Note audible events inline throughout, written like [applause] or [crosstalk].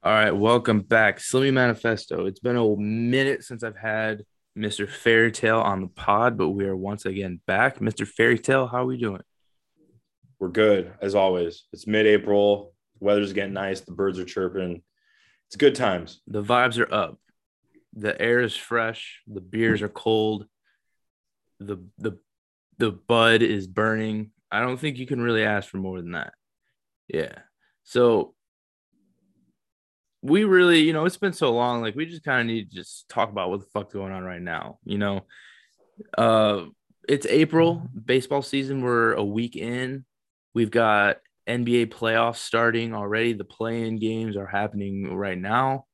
All right, welcome back. Slimmy Manifesto. It's been a minute since I've had Mr. Fairytale on the pod, but we are once again back. Mr. Fairytale, how are we doing? We're good as always. It's mid-April. The Weather's getting nice. The birds are chirping. It's good times. The vibes are up. The air is fresh. The beers are cold. The the the bud is burning. I don't think you can really ask for more than that. Yeah. So we really, you know, it's been so long. Like we just kind of need to just talk about what the fuck's going on right now. You know, uh, it's April, baseball season. We're a week in. We've got NBA playoffs starting already. The play-in games are happening right now.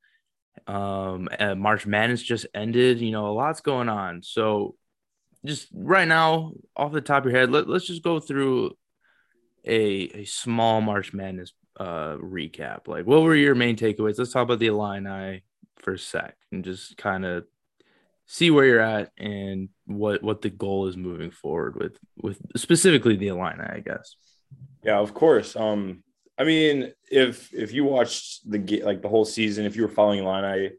Um, March Madness just ended. You know, a lot's going on. So, just right now, off the top of your head, let, let's just go through a a small March Madness uh recap. Like, what were your main takeaways? Let's talk about the Illini for a sec and just kind of see where you're at and what what the goal is moving forward with with specifically the Illini, I guess. Yeah, of course. Um, I mean, if if you watched the like the whole season, if you were following Illini,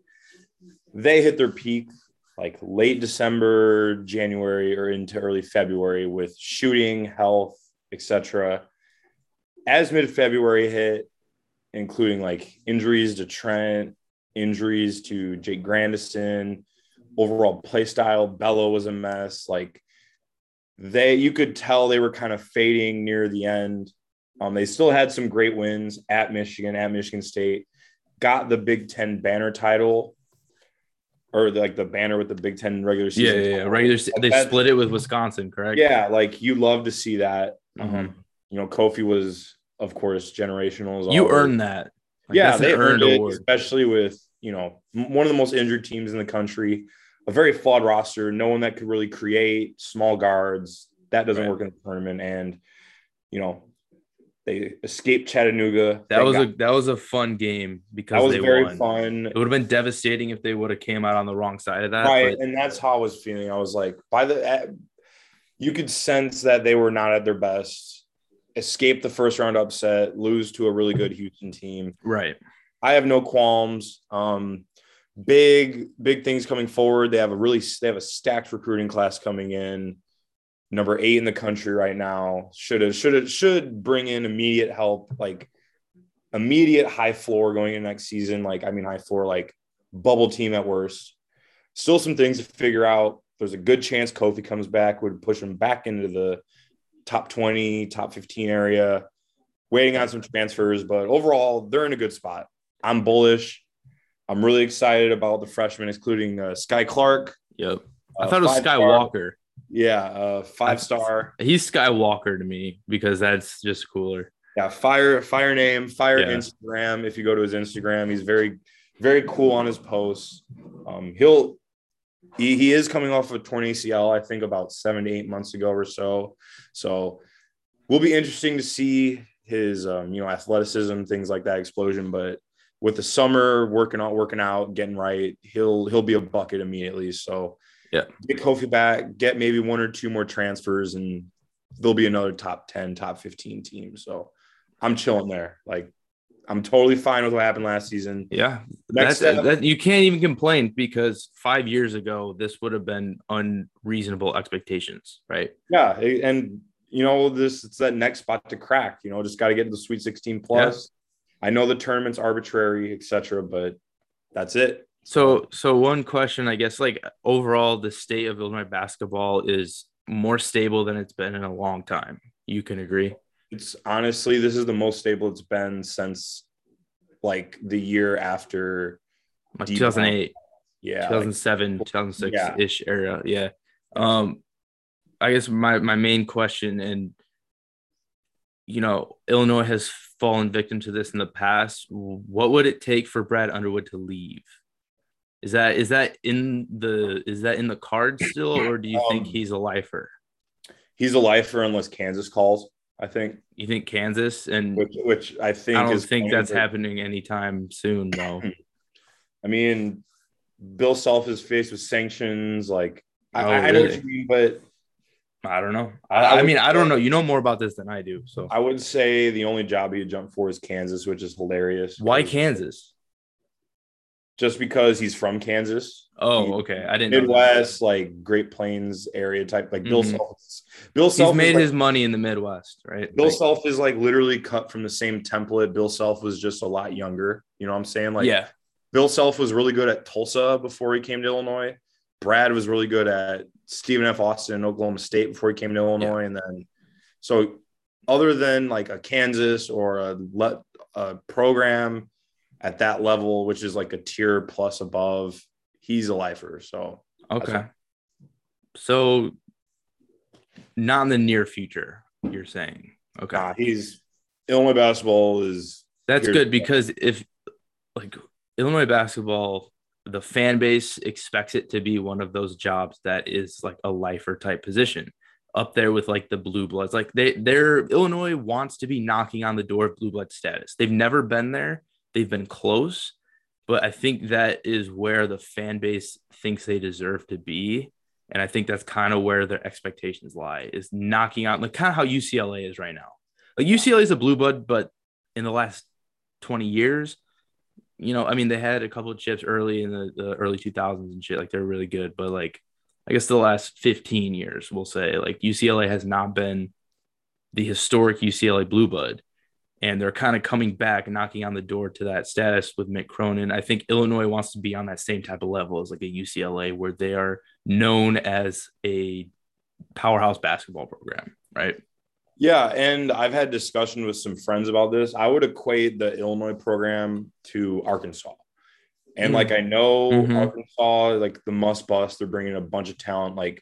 they hit their peak like late December, January, or into early February with shooting, health, etc as mid February hit, including like injuries to Trent, injuries to Jake Grandison, overall play style, Bello was a mess. Like they, you could tell they were kind of fading near the end. Um, they still had some great wins at Michigan, at Michigan State, got the Big Ten banner title, or the, like the banner with the Big Ten regular season. Yeah, yeah, yeah. regular. They split it with Wisconsin, correct? Yeah, like you love to see that. Mm-hmm. Um, you know, Kofi was, of course, generational. You earned that. Like, yeah, they earned, it, award. especially with you know one of the most injured teams in the country, a very flawed roster, no one that could really create small guards. That doesn't right. work in the tournament, and you know they escaped Chattanooga. That was got, a that was a fun game because that was they very won. fun. It would have been devastating if they would have came out on the wrong side of that. Right, but... and that's how I was feeling. I was like, by the, eh, you could sense that they were not at their best escape the first round upset, lose to a really good Houston team. Right. I have no qualms. Um, big, big things coming forward. They have a really they have a stacked recruiting class coming in. Number eight in the country right now. Should have should have should bring in immediate help, like immediate high floor going in next season. Like, I mean, high floor, like bubble team at worst. Still some things to figure out. There's a good chance Kofi comes back, would push him back into the top 20, top 15 area, waiting on some transfers, but overall, they're in a good spot. I'm bullish. I'm really excited about the freshmen, including uh, Skyy Clark. Yep. I uh, thought it was Sky Walker. Yeah, uh, five star. He's Skywalker to me because that's just cooler. Yeah, fire, fire name, fire yeah. Instagram. If you go to his Instagram, he's very, very cool on his posts. Um, he'll he, he is coming off of a torn ACL, I think about seven to eight months ago or so. So will be interesting to see his um, you know athleticism, things like that, explosion. But with the summer working out, working out, getting right, he'll he'll be a bucket immediately. So yeah, get Kofi back, get maybe one or two more transfers, and there'll be another top 10, top 15 team. So I'm chilling there. Like I'm totally fine with what happened last season. Yeah, that's that, you can't even complain because five years ago this would have been unreasonable expectations, right? Yeah, and you know this it's that next spot to crack. You know, just got to get to the Sweet 16 plus. Yeah. I know the tournament's arbitrary, etc., but that's it. So, so one question, I guess, like overall, the state of Illinois basketball is more stable than it's been in a long time. You can agree. It's honestly, this is the most stable it's been since like the year after like 2008. Yeah. 2007, like, 2006 ish yeah. era. Yeah. Um, I guess my, my main question, and you know, Illinois has fallen victim to this in the past. What would it take for Brad Underwood to leave? Is that is that in the is that in the cards still, or do you um, think he's a lifer? He's a lifer unless Kansas calls. I think. You think Kansas and which, which I think I don't think that's happening anytime soon, though. [clears throat] I mean, Bill Self is faced with sanctions. Like, oh, I, I, know what you mean, but I don't know. I, I, I mean, I don't know. You know more about this than I do. So I would say the only job you jump for is Kansas, which is hilarious. Why Kansas? Just because he's from Kansas. Oh, okay. I didn't. Midwest, like Great Plains area type, like Bill Mhm. Self. Bill Self is made like- his money in the Midwest, right? Bill Like, Self is like literally cut from the same template. Bill Self was just a lot younger. You know what I'm saying? Like yeah, Bill Self was really good at Tulsa before he came to Illinois. Brad was really good at Stephen F. Austin in Oklahoma State before he came to Illinois. And then, so other than like a Kansas or a, a program at that level, which is like a tier plus above, he's a lifer. So okay. So, not in the near future, you're saying? Okay, nah, he's Illinois basketball is that's good because if like Illinois basketball, the fan base expects it to be one of those jobs that is like a lifer type position up there with like the blue bloods. Like they, they're Illinois wants to be knocking on the door of blue blood status. They've never been there. They've been close, but I think that is where the fan base thinks they deserve to be. And I think that's kind of where their expectations lie is knocking out like kind of how UCLA is right now. Like UCLA is a blue blood, but in the last 20 years, you know, I mean, they had a couple of chips early in the, the early 2000s and shit. Like they're really good, but like, I guess the last 15 years, we'll say, like UCLA has not been the historic UCLA blue blood. And they're kind of coming back knocking on the door to that status with Mick Cronin. I think Illinois wants to be on that same type of level as like a UCLA, where they are known as a powerhouse basketball program, right? Yeah, and I've had discussion with some friends about this. I would equate the Illinois program to Arkansas. And Mm. like I know Mhm. Arkansas, like the Muss Bus, they're bringing a bunch of talent. Like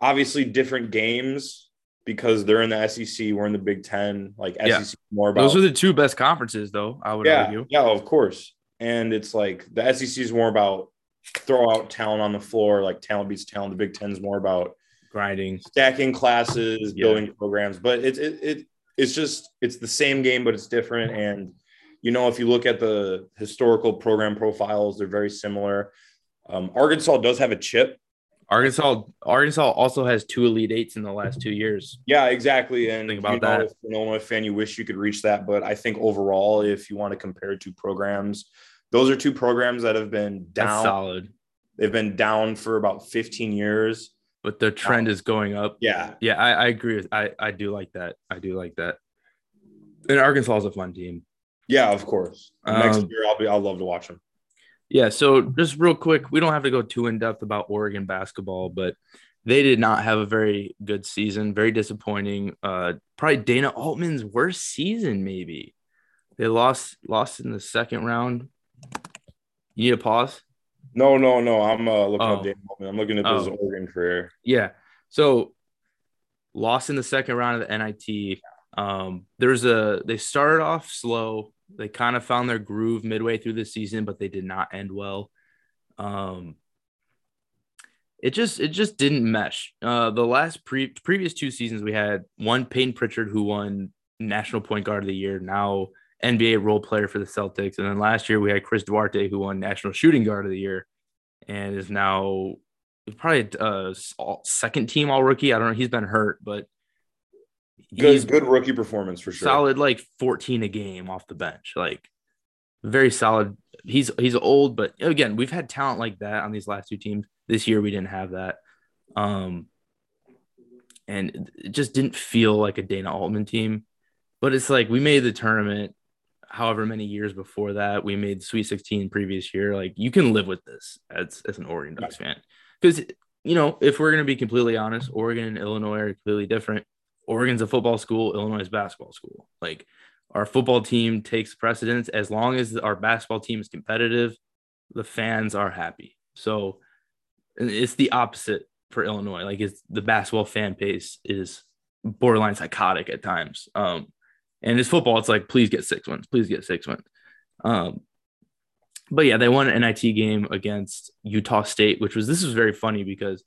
obviously different games because they're in the SEC, we're in the Big Ten. Like Yeah. SEC more about Those are the two best conferences, though. I would yeah, argue. yeah, of course. And it's like the SEC is more about throw out talent on the floor, like talent beats talent. The Big Ten is more about Grinding. stacking classes, Yeah. building programs, but it's it, it it's just it's the same game, but it's different. And you know, if you look at the historical program profiles, they're very similar. Um, Arkansas does have a chip. Arkansas Arkansas also has two elite eights in the last two years. Yeah, exactly. And Think about you know, that. An Illinois fan, you wish you could reach that. But I think overall, if you want to compare two programs, those are two programs that have been That's down. solid. They've been down for about 15 years. But the trend is going up. Yeah. Yeah, I, I agree with I, I do like that. I do like that. And Arkansas is a fun team. Yeah, of course. Next Um, year I'll be I'll love to watch them. Yeah, so just real quick, we don't have to go too in depth about Oregon basketball, but they did not have a very good season. Very disappointing. Uh, probably Dana Altman's worst season, maybe. They lost lost in the second round. You need a pause? No, no, no. I'm uh, looking Oh. up Dave Altman. I'm looking at his Oh. Oregon career. Yeah. So lost in the second round of the NIT. Um, there's a they started off slow. They kind of found their groove midway through the season, but they did not end well. Um, it just it just didn't mesh. Uh, the last pre previous two seasons we had one Payton Pritchard who won National Point Guard of the Year, now NBA role player for the Celtics, and then last year we had Chris Duarte who won National Shooting Guard of the Year, and is now probably uh second team all rookie. I don't know. He's been hurt, but Good, he's good rookie performance for sure. solid like 14 a game off the bench. Like very solid. He's he's old, but again, we've had talent like that on these last two teams. This year we didn't have that. Um and it just didn't feel like a Dana Altman team. But it's like we made the tournament however many years before that. We made Sweet 16 previous year. Like you can live with this as as an Oregon Ducks fan. Because you know, if we're gonna be completely honest, Oregon and Illinois are completely different. Oregon's a football school, Illinois is basketball school. Like our football team takes precedence as long as our basketball team is competitive, the fans are happy. So it's the opposite for Illinois. Like it's the basketball fan base is borderline psychotic at times. Um and it's football, it's like please get six wins, please get six wins. Um but yeah, they won an NIT game against Utah State, which was this was very funny because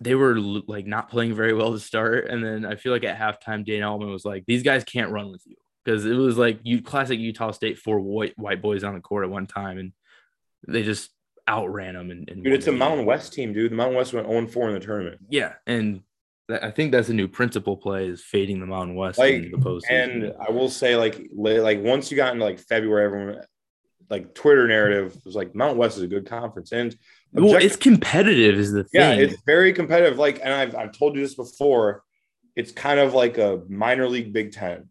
they were like not playing very well to start, and then I feel like at halftime, Dana Altman was like, "These guys can't run with you," because it was like you classic Utah State four white white boys on the court at one time, and they just outran them. And, and Dude, it's a. Mountain West team, dude. The Mountain West went 0 4 in the tournament. Yeah, and that, I think that's a new principle play is fading the Mountain West Like, the postseason. And I will say, like, like once you got into like February, everyone like Twitter narrative was like Mountain West is a good conference, and well, it's competitive, is the thing. Yeah, it's very competitive. Like, and I've I've told you this before. It's kind of like a minor league Big Ten.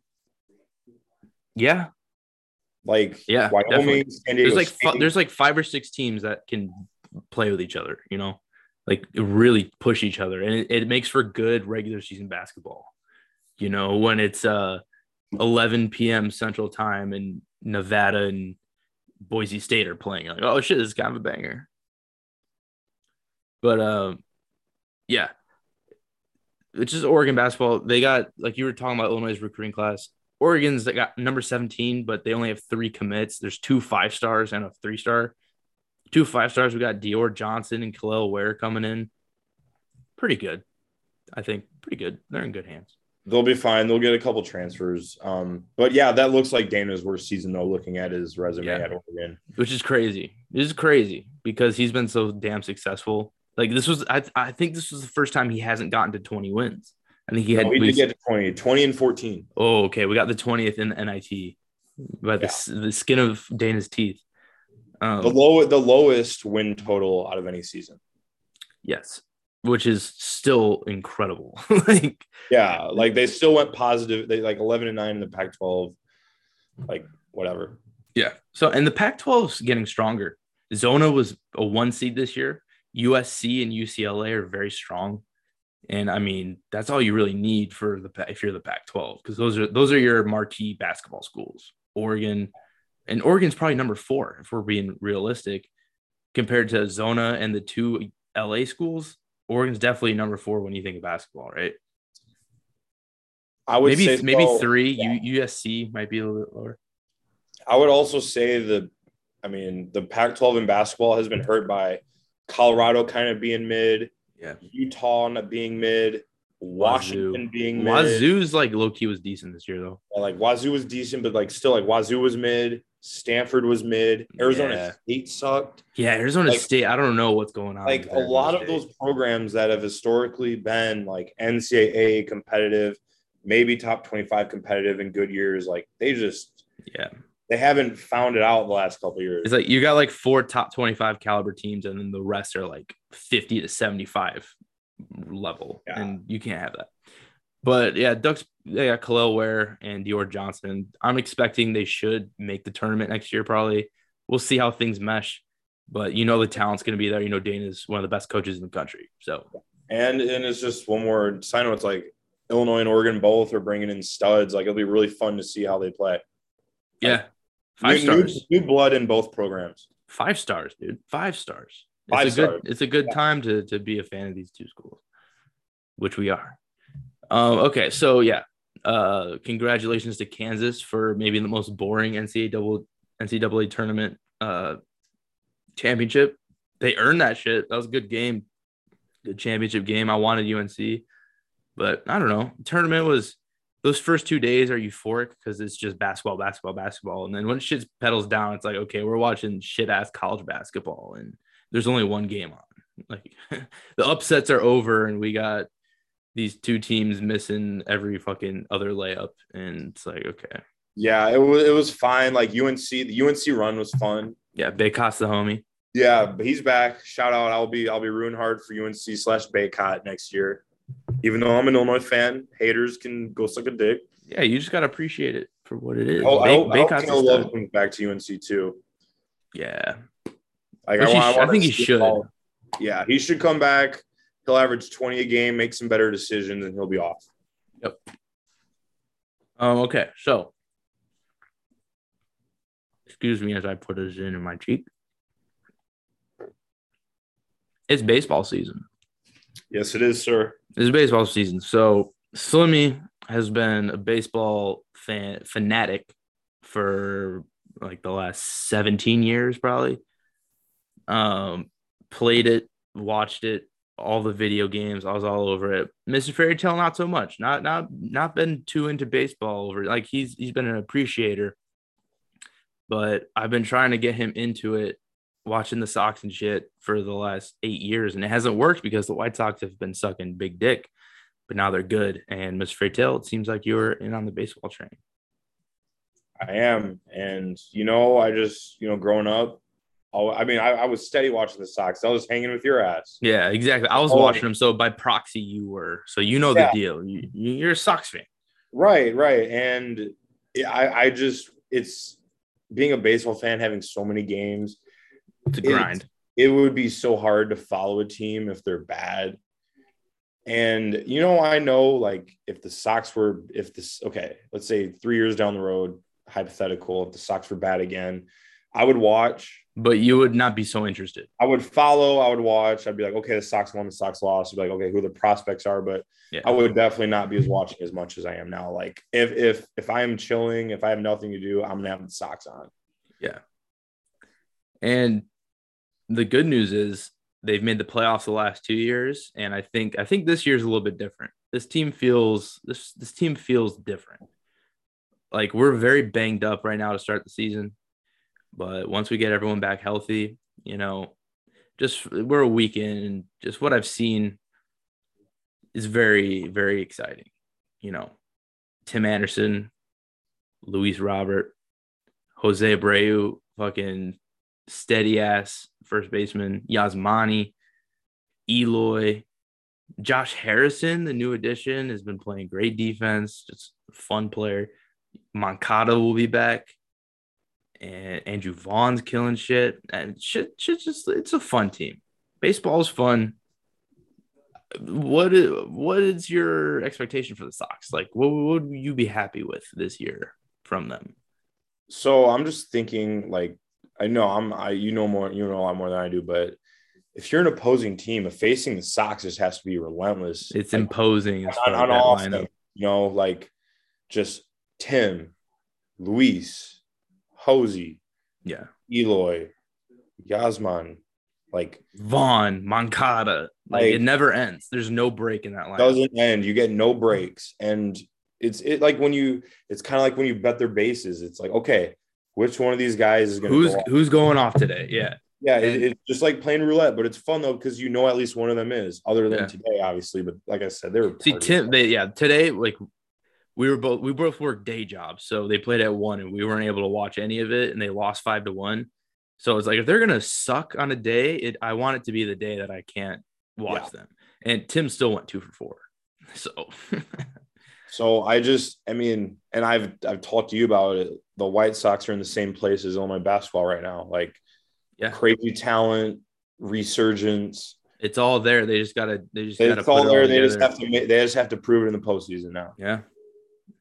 Yeah. Like yeah, Wyoming, there's like f- there's like five or six teams that can play with each other. You know, like really push each other, and it, it makes for good regular season basketball. You know, when it's uh 11 p.m. Central Time and Nevada and Boise State are playing. You're like, oh shit, this is kind of a banger. But um, yeah, it's just Oregon basketball. They got like you were talking about Illinois' recruiting class. Oregon's that got number 17, but they only have three commits. There's two five stars and a three star. Two five stars. We got Dior Johnson and Kel'el Ware coming in. Pretty good. I think pretty good. They're in good hands. They'll be fine. They'll get a couple transfers. Um, but yeah, that looks like Dana's worst season though, looking at his resume yeah. at Oregon. Which is crazy. This is crazy because he's been so damn successful. Like this was I, I think this was the first time he hasn't gotten to 20 wins. I think he had no, he did get to 20, 20 and 14. Oh, okay. We got the 20th in the NIT by yeah. the, the skin of Dana's teeth. Um, the low the lowest win total out of any season. Yes. Which is still incredible. [laughs] like yeah, like they still went positive. They like 11 and 9 in the Pac-12. Like whatever. Yeah. So and the Pac-12 is getting stronger. Zona was a one seed this year. USC and UCLA are very strong. And I mean, that's all you really need for the if you're the Pac-12 because those are those are your marquee basketball schools. Oregon, and Oregon's probably number four if we're being realistic, compared to Zona and the two LA schools. Oregon's definitely number four when you think of basketball, right? I would maybe say maybe so, three. Yeah. USC might be a little bit lower. I would also say the, I mean, the Pac-12 in basketball has been hurt by Colorado kind of being mid, yeah, Utah not being mid, Washington Wazoo. being mid. Wazoo's like low key was decent this year though. Yeah, like Wazoo was decent, but like still like Wazoo was mid. Stanford was mid. Arizona yeah. State sucked. Yeah, Arizona like, State. I don't know what's going on. Like a lot State. of those programs that have historically been like NCAA competitive, maybe top 25 competitive in good years, like they just yeah they haven't found it out the last couple years. It's like you got like four top 25 caliber teams, and then the rest are like 50 to 75 level. Yeah. And you can't have that. But yeah, Ducks, they got Kel'el Ware and Dior Johnson. I'm expecting they should make the tournament next year, probably. We'll see how things mesh. But you know the talent's going to be there. You know Dana's one of the best coaches in the country. So, and and it's just one more sign. It's like Illinois and Oregon both are bringing in studs. Like it'll be really fun to see how they play. Yeah, Five new, stars. New, new, blood in both programs. Five stars, dude. Five stars. It's Five a stars. Good, it's a good time to to be a fan of these two schools, which we are. Um, okay, so yeah, uh, congratulations to Kansas for maybe the most boring NCAA double NCAA tournament uh, championship. They earned that shit. That was a good game, good championship game. I wanted UNC, but I don't know. tournament was those first two days are euphoric because it's just basketball, basketball, basketball. And then when shit pedals down, it's like, okay, we're watching shit ass college basketball and there's only one game on. Like [laughs] the upsets are over and we got these two teams missing every fucking other layup. And it's like, okay. Yeah, it was it was fine. Like UNC, the UNC run was fun. Yeah, Bacot's the homie. Yeah, but he's back. Shout out. I'll be I'll be rooting hard for UNC slash Bacot next year even though I'm an Illinois fan, haters can go suck a dick. Yeah, you just gotta appreciate it for what it is. Oh, I, hope, I hope Love comes back to UNC too. Yeah, like, I, I, I, think he should. Yeah, he should come back. He'll average 20 a game, make some better decisions, and he'll be off. Yep. Um. Okay. So, excuse me as I put his in in my cheek. It's baseball season. Yes, it is, sir. It's baseball season. So Slimmy has been a baseball fan fanatic for like the last 17 years, probably. Um, played it, watched it, all the video games. I was all over it. Mr. Fairy Tale, not so much. Not not not been too into baseball over. Like he's he's been an appreciator, but I've been trying to get him into it watching the Sox and shit for the last eight years, and it hasn't worked because the White Sox have been sucking big dick, but now they're good. And Mr. Fairytale, it seems like you're in on the baseball train. I am. And, you know, I just, you know, growing up, I mean, I, I was steady watching the Sox. I was hanging with your ass. Yeah, exactly. I was Oh. watching them, so by proxy, you were. So you know Yeah. the deal. You, you're a Sox fan. Right, right. And I, I just, it's being a baseball fan, having so many games, It's- grind. it would be so hard to follow a team if they're bad. And you know, I know like if the Sox were, if this, okay, let's say three years down the road, hypothetical, if the Sox were bad again, I would watch, But you would not be so interested. I would follow, I would watch. I'd be like, okay, the Sox won, the Sox lost. I'd be like, okay, who the prospects are, but Yeah. I would definitely not be as watching as much as I am now. Like if if if I am chilling, if I have nothing to do, I'm gonna have the Sox on. Yeah. And the good news is they've made the playoffs the last two years, and I think I think this year's a little bit different. This team feels this this team feels different. Like we're very banged up right now to start the season, but once we get everyone back healthy, you know, just we're a week in, and just what I've seen is very very exciting. You know, Tim Anderson, Luis Robert, Jose Abreu, fucking steady ass first baseman, Yasmani, Eloy, Josh Harrison, the new addition, has been playing great defense, just fun player. Moncada will be back. And Andrew Vaughn's killing shit. And shit, shit just it's a fun team. Baseball is fun. What is what is your expectation for the Sox? Like, what would you be happy with this year from them? So I'm just thinking, like, I know I'm, I you know more, you know a lot more than I do, but if you're an opposing team, facing the Sox just has to be relentless. It's like, imposing on, on all lineup. you know, like just Tim, Luis, Jose, Yeah. Eloy, Yasman, like Vaughn, Moncada. Like, Like- it never ends. There's no break in that line. doesn't end. You get no breaks, and it's it like when you. It's kind of like when you bet their bases. It's like okay, which one of these guys is going to Who's go off? who's going off today? Yeah. Yeah, it, it's just like playing roulette, but it's fun though because you know at least one of them is. Other than Yeah. today, obviously, but like I said, they were See. Tim, they yeah, today, like we were both we both worked day jobs. So they played at one and we weren't able to watch any of it and they lost five to one. So it's like if they're gonna suck on a day, it I want it to be the day that I can't watch them. And Tim still went two for four. [laughs] So [laughs] So I just, I mean, and I've I've talked to you about it. The White Sox are in the same place as Illinois basketball right now. Like, Yeah. crazy talent, resurgence. it's all there. They just gotta they just It's gotta all put it there. all They just have to. They just have to prove it in the postseason now. Yeah.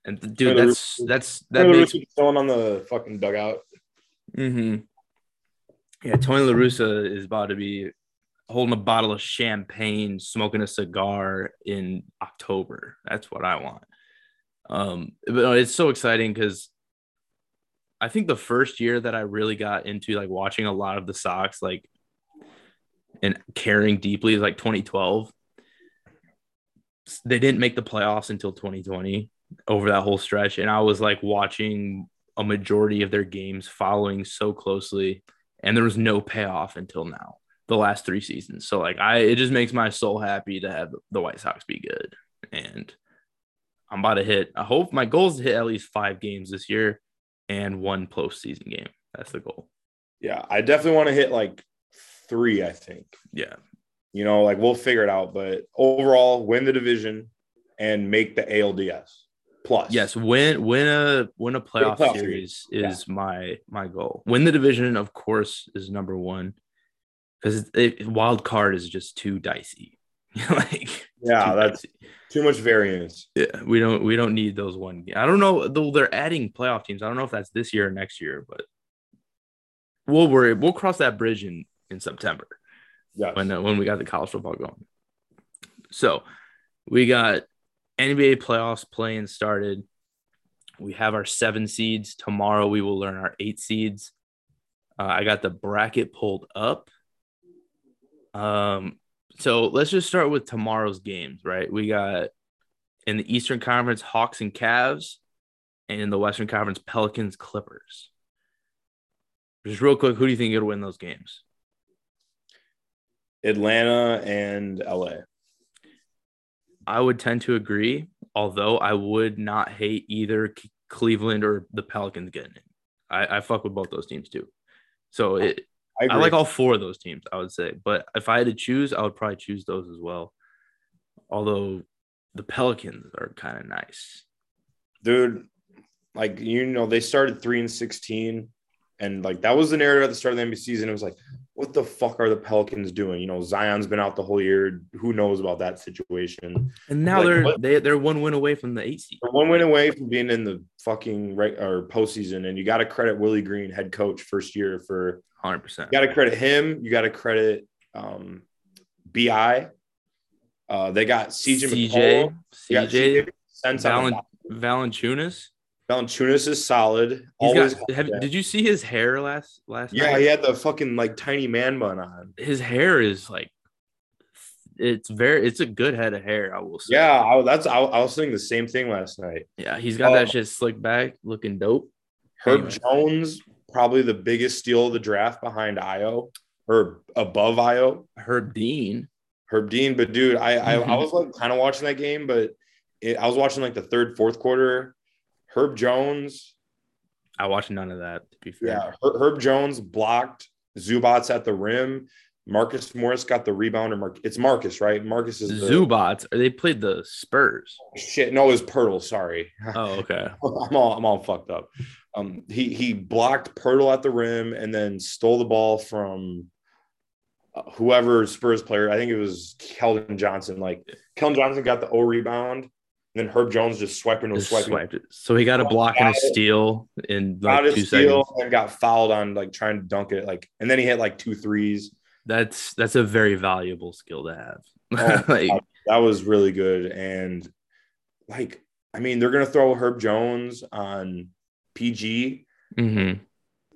And dude, that's that's that makes throwing on the fucking dugout. Mm-hmm. Yeah, Tony La Russa is about to be holding a bottle of champagne, smoking a cigar in October. That's what I want. Um, but it's so exciting because I think the first year that I really got into like watching a lot of the Sox, like and caring deeply is like 2012. They didn't make the playoffs until 2020 over that whole stretch. And I was like watching a majority of their games following so closely and there was no payoff until now the last three seasons so like i it just makes my soul happy to have the white sox be good and i'm about to hit i hope my goal is to hit at least five games this year and one postseason game that's the goal Yeah, I definitely want to hit like three. I think yeah you know, like we'll figure it out. But overall, win the division and make the ALDS plus. yes win win a win a playoff, playoff series series. is my my goal win the division of course is number one because wild card is just too dicey [laughs] like yeah, too that's too much variance. Yeah, we don't we don't need those one. I don't know though they're adding playoff teams. I don't know if that's this year or next year, but we'll worry. We'll cross that bridge in in September Yeah, when uh, when we got the college football going. So we got NBA playoffs playing started. We have our seven seeds tomorrow. We will learn our eight seeds. Uh, I got the bracket pulled up. Um, so let's just start with tomorrow's games, right? We got in the Eastern Conference Hawks and Cavs, and in the Western Conference Pelicans Clippers. Just real quick, who do you think will win those games? Atlanta and LA. I would tend to agree, although I would not hate either Cleveland or the Pelicans getting it. I, I fuck with both those teams too. So it I, I like all four of those teams, I would say. But if I had to choose, I would probably choose those as well. Although the Pelicans are kind of nice. dude. Like you know, they started three and sixteen, and like that was the narrative at the start of the NBA season. It was like, what the fuck are the Pelicans doing? You know, Zion's been out the whole year. Who knows about that situation? And now Like, they're what- they they're one win away from the eight seed. They're one win away from being in the fucking right or postseason, and you got to credit Willie Green, head coach, first year for. Hundred percent. You got to credit him. You got to credit um, Bi. Uh, they got CJ. CJ, McCollum. CJ, Sense Valen, Valanciunas. Valanciunas is solid. He's Always got. Have, did you see his hair last last? Yeah, night? he had the fucking like tiny man bun on. His hair is like, it's very. It's a good head of hair. I will say. Yeah, I, that's I, I was thinking the same thing last night. Yeah, he's got Um, that shit slicked back, looking dope. Herb Anyway. Jones, probably the biggest steal of the draft behind Io or above Io. Herb Dean. Herb Dean, but dude, I I. I [laughs] was like kind of watching that game, but it, I was watching like the third, fourth quarter. Herb Jones, I watched none of that. To be fair. yeah, Her- Herb Jones blocked Zubac at the rim. Marcus Morris got the rebound, or Mar- it's Marcus, right? Marcus is the Zubac. They played the Spurs. shit. No, it was Poeltl. Sorry, [laughs] Oh, okay. I'm all I'm all fucked up. Um, he he blocked Poeltl at the rim and then stole the ball from uh, whoever Spurs player. I think it was Keldon Johnson. Like Keldon Johnson got the O rebound, and then Herb Jones just swiped into Just swiping. swiped it. So he got a block and a steal in like two seconds. steal and got fouled on like trying to dunk it. Like, and then he hit like two threes. That's that's a very valuable skill to have. Oh, [laughs] like, That was really good. And like, I mean, they're gonna throw Herb Jones on PG. mhm.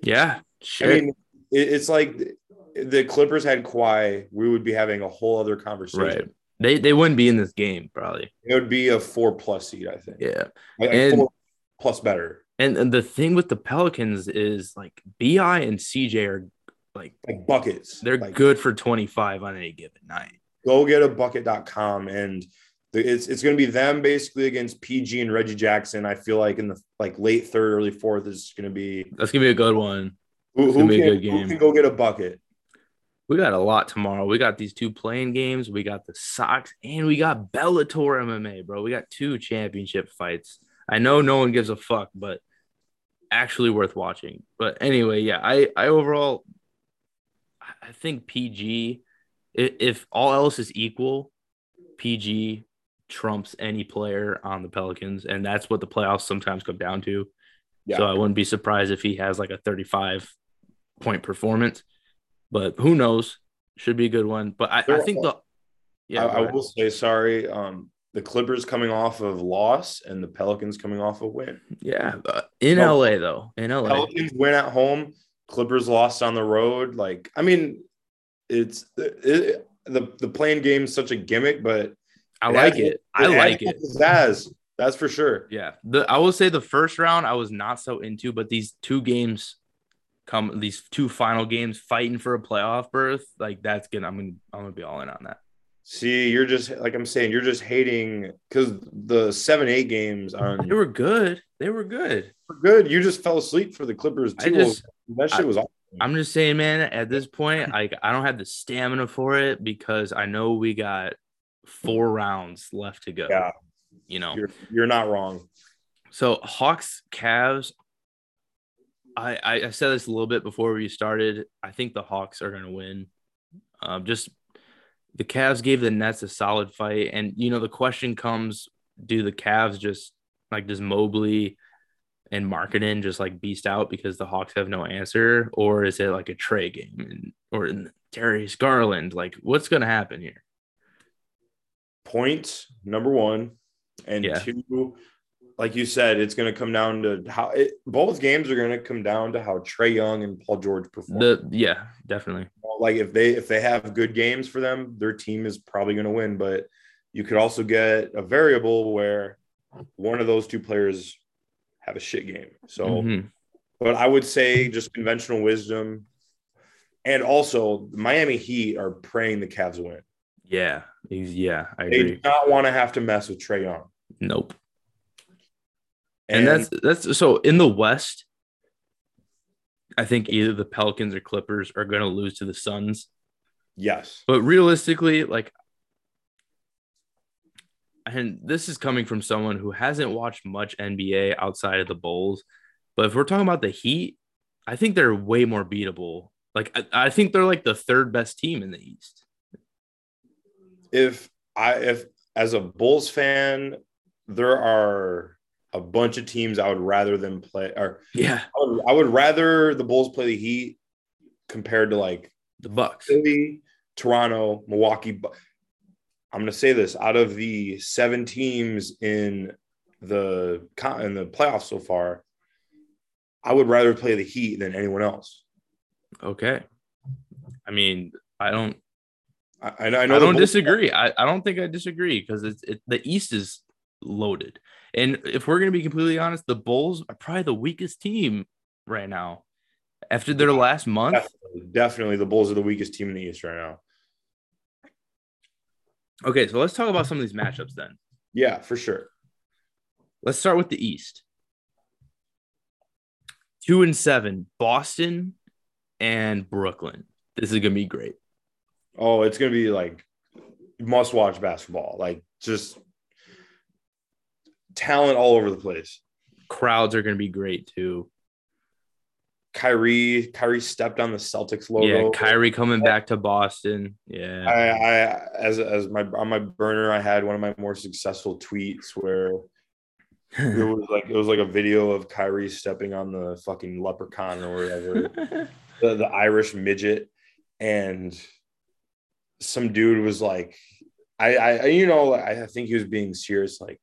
Yeah. I Sure. mean, it, it's like the- the Clippers had Kawhi, we would be having a whole other conversation. right. They they wouldn't be in this game probably. It would be a four plus seed, I think. Yeah. Like, And- four plus better. And and the thing with the Pelicans is like Bi and CJ are like Like buckets. they're like, good for 25 on any given night. Go get a bucket.com and the, it's it's gonna be them basically against PG and Reggie Jackson. I feel like in the like late third, early fourth is gonna be That's gonna be a good one. who, who, can, good who can go get a bucket. We got a lot tomorrow. We got these two playing games. We got the Sox, and we got Bellator MMA, bro. We got two championship fights. I know no one gives a fuck, but actually worth watching. But anyway, yeah, I I overall, I- think PG, if, if all else is equal, PG trumps any player on the Pelicans, and that's what the playoffs sometimes come down to. Yeah. So I wouldn't be surprised if he has like a 35 point performance. But who knows? Should be a good one. But I, I think the yeah, I, I will say sorry. Um, the Clippers coming off of loss and the Pelicans coming off a win. yeah. in No. LA though, in LA, Pelicans win at home. Clippers lost on the road. Like, I mean, it's it, the the playing game is such a gimmick, but I it like has- it. I like it. Pizzazz, that's for sure. Yeah. The I will say the first round I was not so into, but these two games come these two final games fighting for a playoff berth, like that's gonna I'm gonna I'm gonna be all in on that. See, you're just like I'm saying, you're just hating because the seven eight games on They were good. They were good. were good. You just fell asleep for the Clippers I too. just that shit was awesome. I'm just saying, man, at this point, I I don't have the stamina for it because I know we got four rounds left to go. Yeah. You know. You're you're not wrong. So Hawks Cavs. I, I I said this a little bit before we started. I think the Hawks are gonna win. Um, just the Cavs gave the Nets a solid fight, and you know the question comes: Do the Cavs just like does Mobley and Markkanen just like beast out because the Hawks have no answer, or is it like a Trae game and or in Darius Garland? Like, what's gonna happen here? Points number one, and Yeah. two, like you said, it's going to come down to how it, both games are going to come down to how Trae Young and Paul George perform. The yeah, definitely. like if they if they have good games for them, their team is probably going to win. But you could also get a variable where one of those two players have a shit game. So, Mhm. but I would say just conventional wisdom, and also Miami Heat are praying the Cavs win. Yeah, he's- yeah, I They agree. do not want to have to mess with Trae Young. Nope. And, and that's that's so in the West. I think either the Pelicans or Clippers are going to lose to the Suns. Yes. But realistically, like and this is coming from someone who hasn't watched much NBA outside of the Bulls. But if we're talking about the Heat, I think they're way more beatable. Like I, I think they're like the third best team in the East. If I if as a Bulls fan, there are a bunch of teams I would rather them play or yeah, I would, I would rather the Bulls play the Heat compared to like the Bucks. Philly, Toronto, Milwaukee. I'm going to say this: out of the seven teams in the in the playoffs so far, I would rather play the Heat than anyone else. Okay, I mean, I don't. I, I know. I don't disagree. I, I don't think I disagree because it's it, the East is loaded, and if we're going to be completely honest, the Bulls are probably the weakest team right now after their last month. Definitely, definitely, the Bulls are the weakest team in the East right now. Okay, so let's talk about some of these matchups then. Yeah, for sure. Let's start with the East. Two and seven, Boston and Brooklyn. This is gonna be great. Oh, it's gonna be like must watch basketball. Like just talent all over the place. Crowds are gonna be great too. Kyrie, Kyrie stepped on the Celtics logo. Yeah, Kyrie coming back to Boston. Yeah. I, I as as my on my burner, I had one of my more successful tweets where it was like it was like a video of Kyrie stepping on the fucking leprechaun or whatever, [laughs] the, the Irish midget, and some dude was like, I, I you know I think he was being serious, like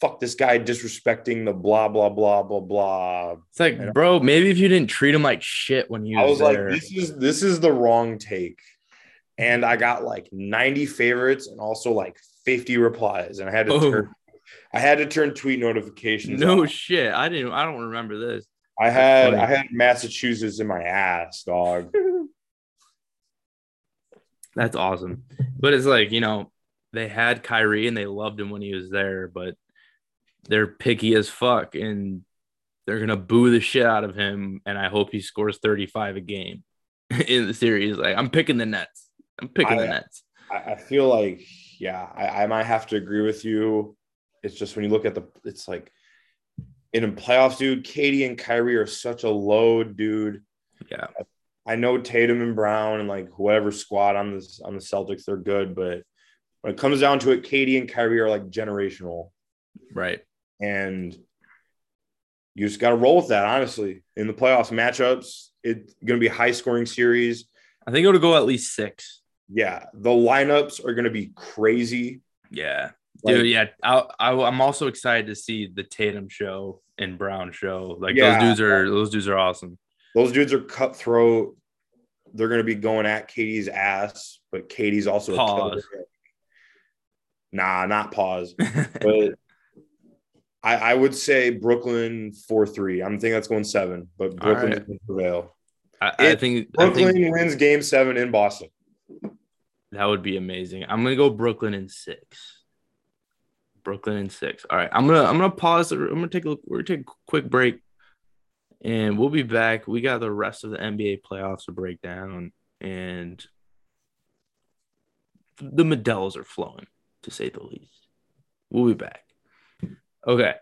fuck this guy disrespecting the blah blah blah blah blah. It's like, and bro, maybe if you didn't treat him like shit when he was, I was there. like, this is this is the wrong take. And I got like 90 favorites and also like 50 replies. And I had to oh. turn I had to turn tweet notifications. No off. shit. I didn't I don't remember this. I had I had Massachusetts in my ass, dog. [laughs] That's awesome. But it's like, you know, they had Kyrie and they loved him when he was there, but they're picky as fuck and they're gonna boo the shit out of him. And I hope he scores 35 a game [laughs] in the series. Like I'm picking the Nets. I'm picking I, the Nets. I feel like, yeah, I, I might have to agree with you. It's just when you look at the, it's like in a playoffs, dude. KD and Kyrie are such a load, dude. Yeah. I know Tatum and Brown and like whoever squad on this on the Celtics, they're good, but when it comes down to it, KD and Kyrie are like generational. Right and you just got to roll with that. Honestly, in the playoffs matchups, it's going to be a high scoring series. I think it'll go at least six. Yeah, the lineups are going to be crazy. Yeah, like, dude. Yeah, I, I, am also excited to see the Tatum show and Brown show. Like yeah, those dudes are those dudes are awesome. Those dudes are cutthroat. They're going to be going at KD's ass, but KD's also pause. a killer. Nah, not pause. [laughs] but I, I would say Brooklyn four three. I'm thinking that's going seven, but Brooklyn right. prevail. I, I think Brooklyn I think wins Game Seven in Boston. That would be amazing. I'm gonna go Brooklyn in six. Brooklyn in six. All right, I'm gonna I'm gonna pause. I'm gonna take a look. we're gonna take a quick break, and we'll be back. We got the rest of the NBA playoffs to break down, and the medals are flowing, to say the least. We'll be back. Okay.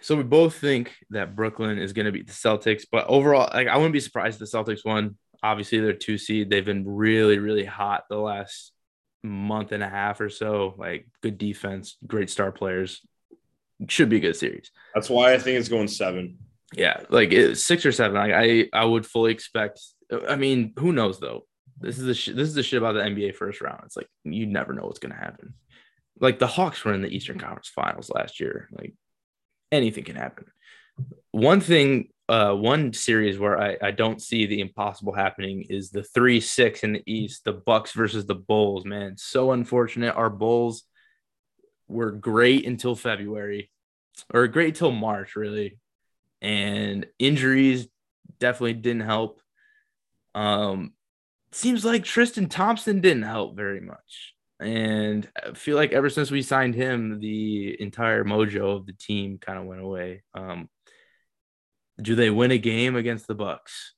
So we both think that Brooklyn is going to beat the Celtics, but overall, like I wouldn't be surprised if the Celtics won. Obviously, they're two seed. They've been really, really hot the last month and a half or so. Like good defense, great star players. Should be a good series. That's why I think it's going seven. Yeah, like six or seven. Like I, I would fully expect. I mean, who knows though? This is the sh- this is the shit about the NBA first round. It's like you never know what's going to happen like the Hawks were in the Eastern Conference Finals last year. Like anything can happen. One thing, uh, one series where I, I don't see the impossible happening is the three six in the East, the Bucks versus the Bulls. Man, so unfortunate. Our Bulls were great until February, or great till March, really, and injuries definitely didn't help. Um, seems like Tristan Thompson didn't help very much. And I feel like ever since we signed him, the entire mojo of the team kind of went away. Um, do they win a game against the Bucks?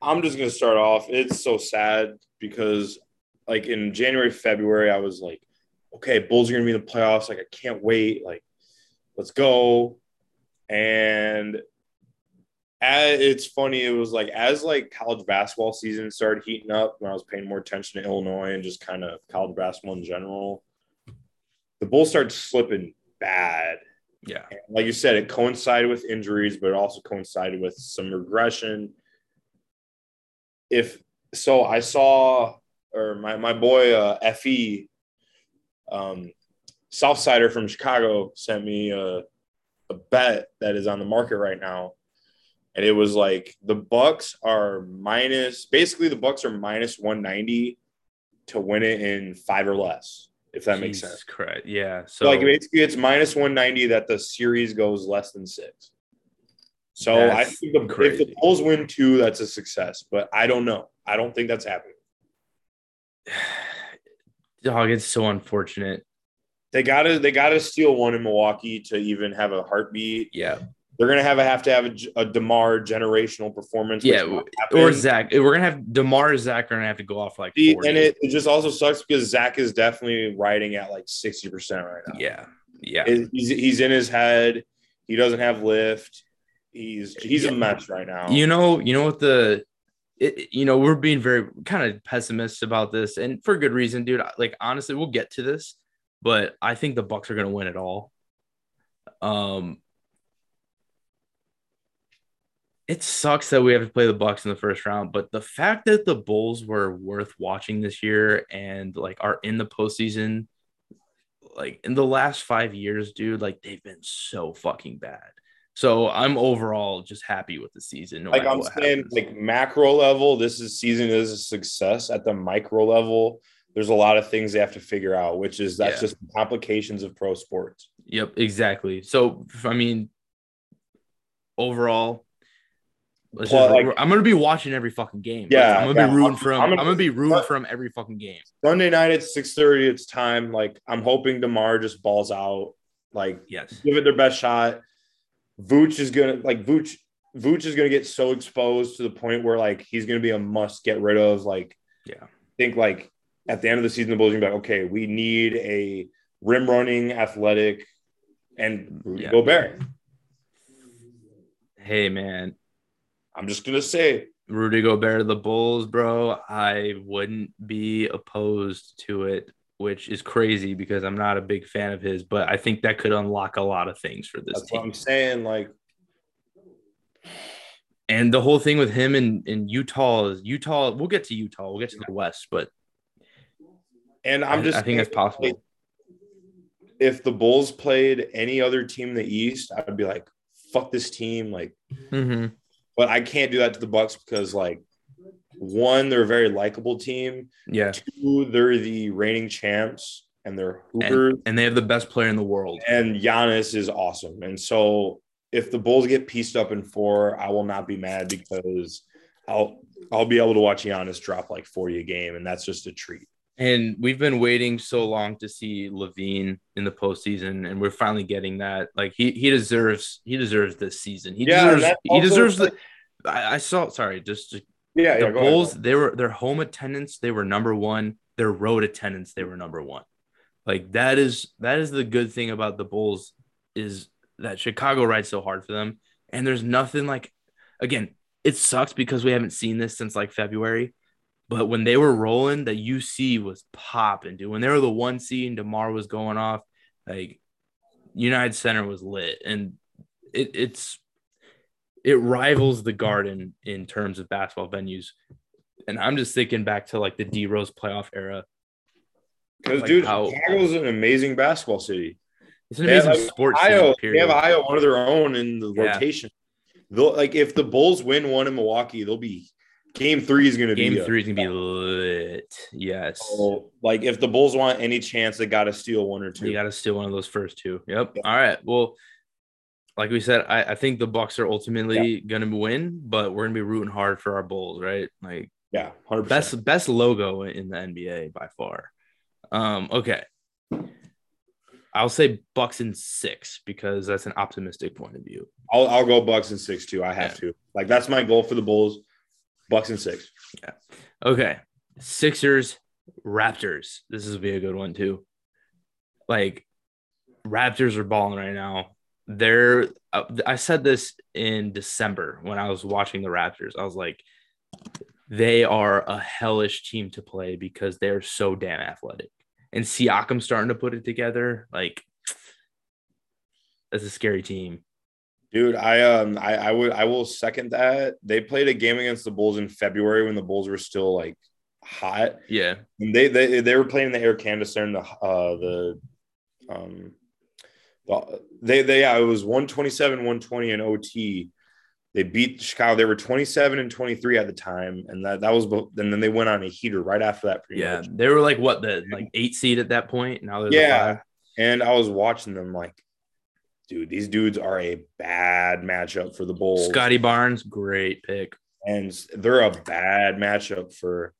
I'm just gonna start off. It's so sad because like in January, February, I was like, okay, Bulls are gonna be in the playoffs. Like, I can't wait. Like, let's go. And as, it's funny, it was like as like college basketball season started heating up when I was paying more attention to Illinois and just kind of college basketball in general, the Bulls started slipping bad. Yeah. And like you said, it coincided with injuries, but it also coincided with some regression. If so, I saw or my, my boy uh, Fe, um, Southsider from Chicago sent me a, a bet that is on the market right now, and it was like the Bucks are minus basically the Bucks are minus one ninety to win it in five or less, if that makes sense. Correct. Yeah. So, so like basically it's minus one ninety that the series goes less than six. So I think the, if the Bulls win two, that's a success. But I don't know. I don't think that's happening. [sighs] Dog, it's so unfortunate. They gotta they gotta steal one in Milwaukee to even have a heartbeat. Yeah. They're gonna have a have to have a, a Demar generational performance. Yeah, or Zach. We're gonna have Demar. Zach are gonna have to go off like. 40. And it, it just also sucks because Zach is definitely riding at like sixty percent right now. Yeah, yeah. It, he's he's in his head. He doesn't have lift. He's he's yeah. a mess right now. You know, you know what the it, you know, we're being very kind of pessimist about this, and for good reason, dude. Like honestly, we'll get to this, but I think the Bucks are going to win it all. Um, it sucks that we have to play the Bucks in the first round, but the fact that the Bulls were worth watching this year and like are in the postseason, like in the last five years, dude, like they've been so fucking bad. So I'm overall just happy with the season. No like I'm saying, happens. like macro level, this is season is a success. At the micro level, there's a lot of things they have to figure out, which is that's yeah. just complications of pro sports. Yep, exactly. So I mean, overall, just, like, I'm gonna be watching every fucking game. Yeah, like, I'm gonna yeah, be rooting from. I'm gonna, I'm gonna be rooting from every fucking game. Sunday night at 6:30, it's time. Like I'm hoping Demar just balls out. Like yes, give it their best shot Vooch is gonna like Vooch. Vooch is gonna get so exposed to the point where like he's gonna be a must get rid of. Like, yeah, I think like at the end of the season, the Bulls are gonna be like, okay, we need a rim running, athletic, and yeah. Gobert. Hey man, I'm just gonna say Rudy Gobert the Bulls, bro. I wouldn't be opposed to it which is crazy because I'm not a big fan of his, but I think that could unlock a lot of things for this That's team. What I'm saying, like, and the whole thing with him in, in Utah is Utah. We'll get to Utah. We'll get to the West, but and I'm just I, I think that's possible. If the Bulls played any other team in the East, I would be like, "Fuck this team!" Like, mm-hmm. But I can't do that to the Bucks because like one, they're a very likable team. Yeah. Two, they're the reigning champs and they're hoopers. And, and, they have the best player in the world. And Giannis is awesome. And so if the Bulls get pieced up in four, I will not be mad because I'll I'll be able to watch Giannis drop like 40 a game, and that's just a treat. And we've been waiting so long to see LaVine in the postseason, and we're finally getting that. Like he he deserves he deserves this season. He yeah, deserves he deserves the. I, I saw. Sorry, just to yeah, the yeah, Bulls, ahead. they were their home attendance, they were number one. Their road attendance, they were number one. Like that is that is the good thing about the Bulls is that Chicago rides so hard for them, and there's nothing like. Again, it sucks because we haven't seen this since like February, but when they were rolling, the UC was popping, dude. When they were the one seed and Demar was going off, like United Center was lit, and it, it's it rivals the Garden in terms of basketball venues. And I'm just thinking back to like the D Rose playoff era. Because like dude, how, Chicago's an amazing basketball city. It's an amazing like, sports Ohio, city. They have Ayo one of their own in the yeah. rotation. They'll like if the Bulls win one in Milwaukee, they'll be game three is gonna game be game three is gonna be lit. Yes. So, like if the Bulls want any chance, they gotta steal one or two. You gotta steal one of those first two. Yep. All right. Well, like we said, I, I think the Bucks are ultimately yeah. gonna win, but we're gonna be rooting hard for our Bulls, right? Like Yeah, hundred Best best logo in the NBA by far. Um, okay. I'll say Bucks in six because that's an optimistic point of view. I'll I'll go Bucks in six too. I have Yeah. to. Like that's my goal for the Bulls. Bucks and six. Yeah. Okay. Sixers, Raptors. This is be a good one too. Like Raptors are balling right now. They're uh, I said this in December when I was watching the Raptors. I was like they are a hellish team to play because they're so damn athletic. And Siakam starting to put it together, like that's a scary team. Dude, I um I, I would I will second that. They played a game against the Bulls in February when the Bulls were still like hot. Yeah. And they they, they were playing the Air Canada Center in the uh the um the, they they yeah, it was 127 120 in OT. They beat Chicago. They were 27 and 23 at the time, and that that was and then they went on a heater right after that. Yeah. much. They were like what the like eight seed at that point. Now they're the Yeah. five. And I was watching them like, dude, these dudes are a bad matchup for the Bulls. Scottie Barnes, great pick. and they're a bad matchup for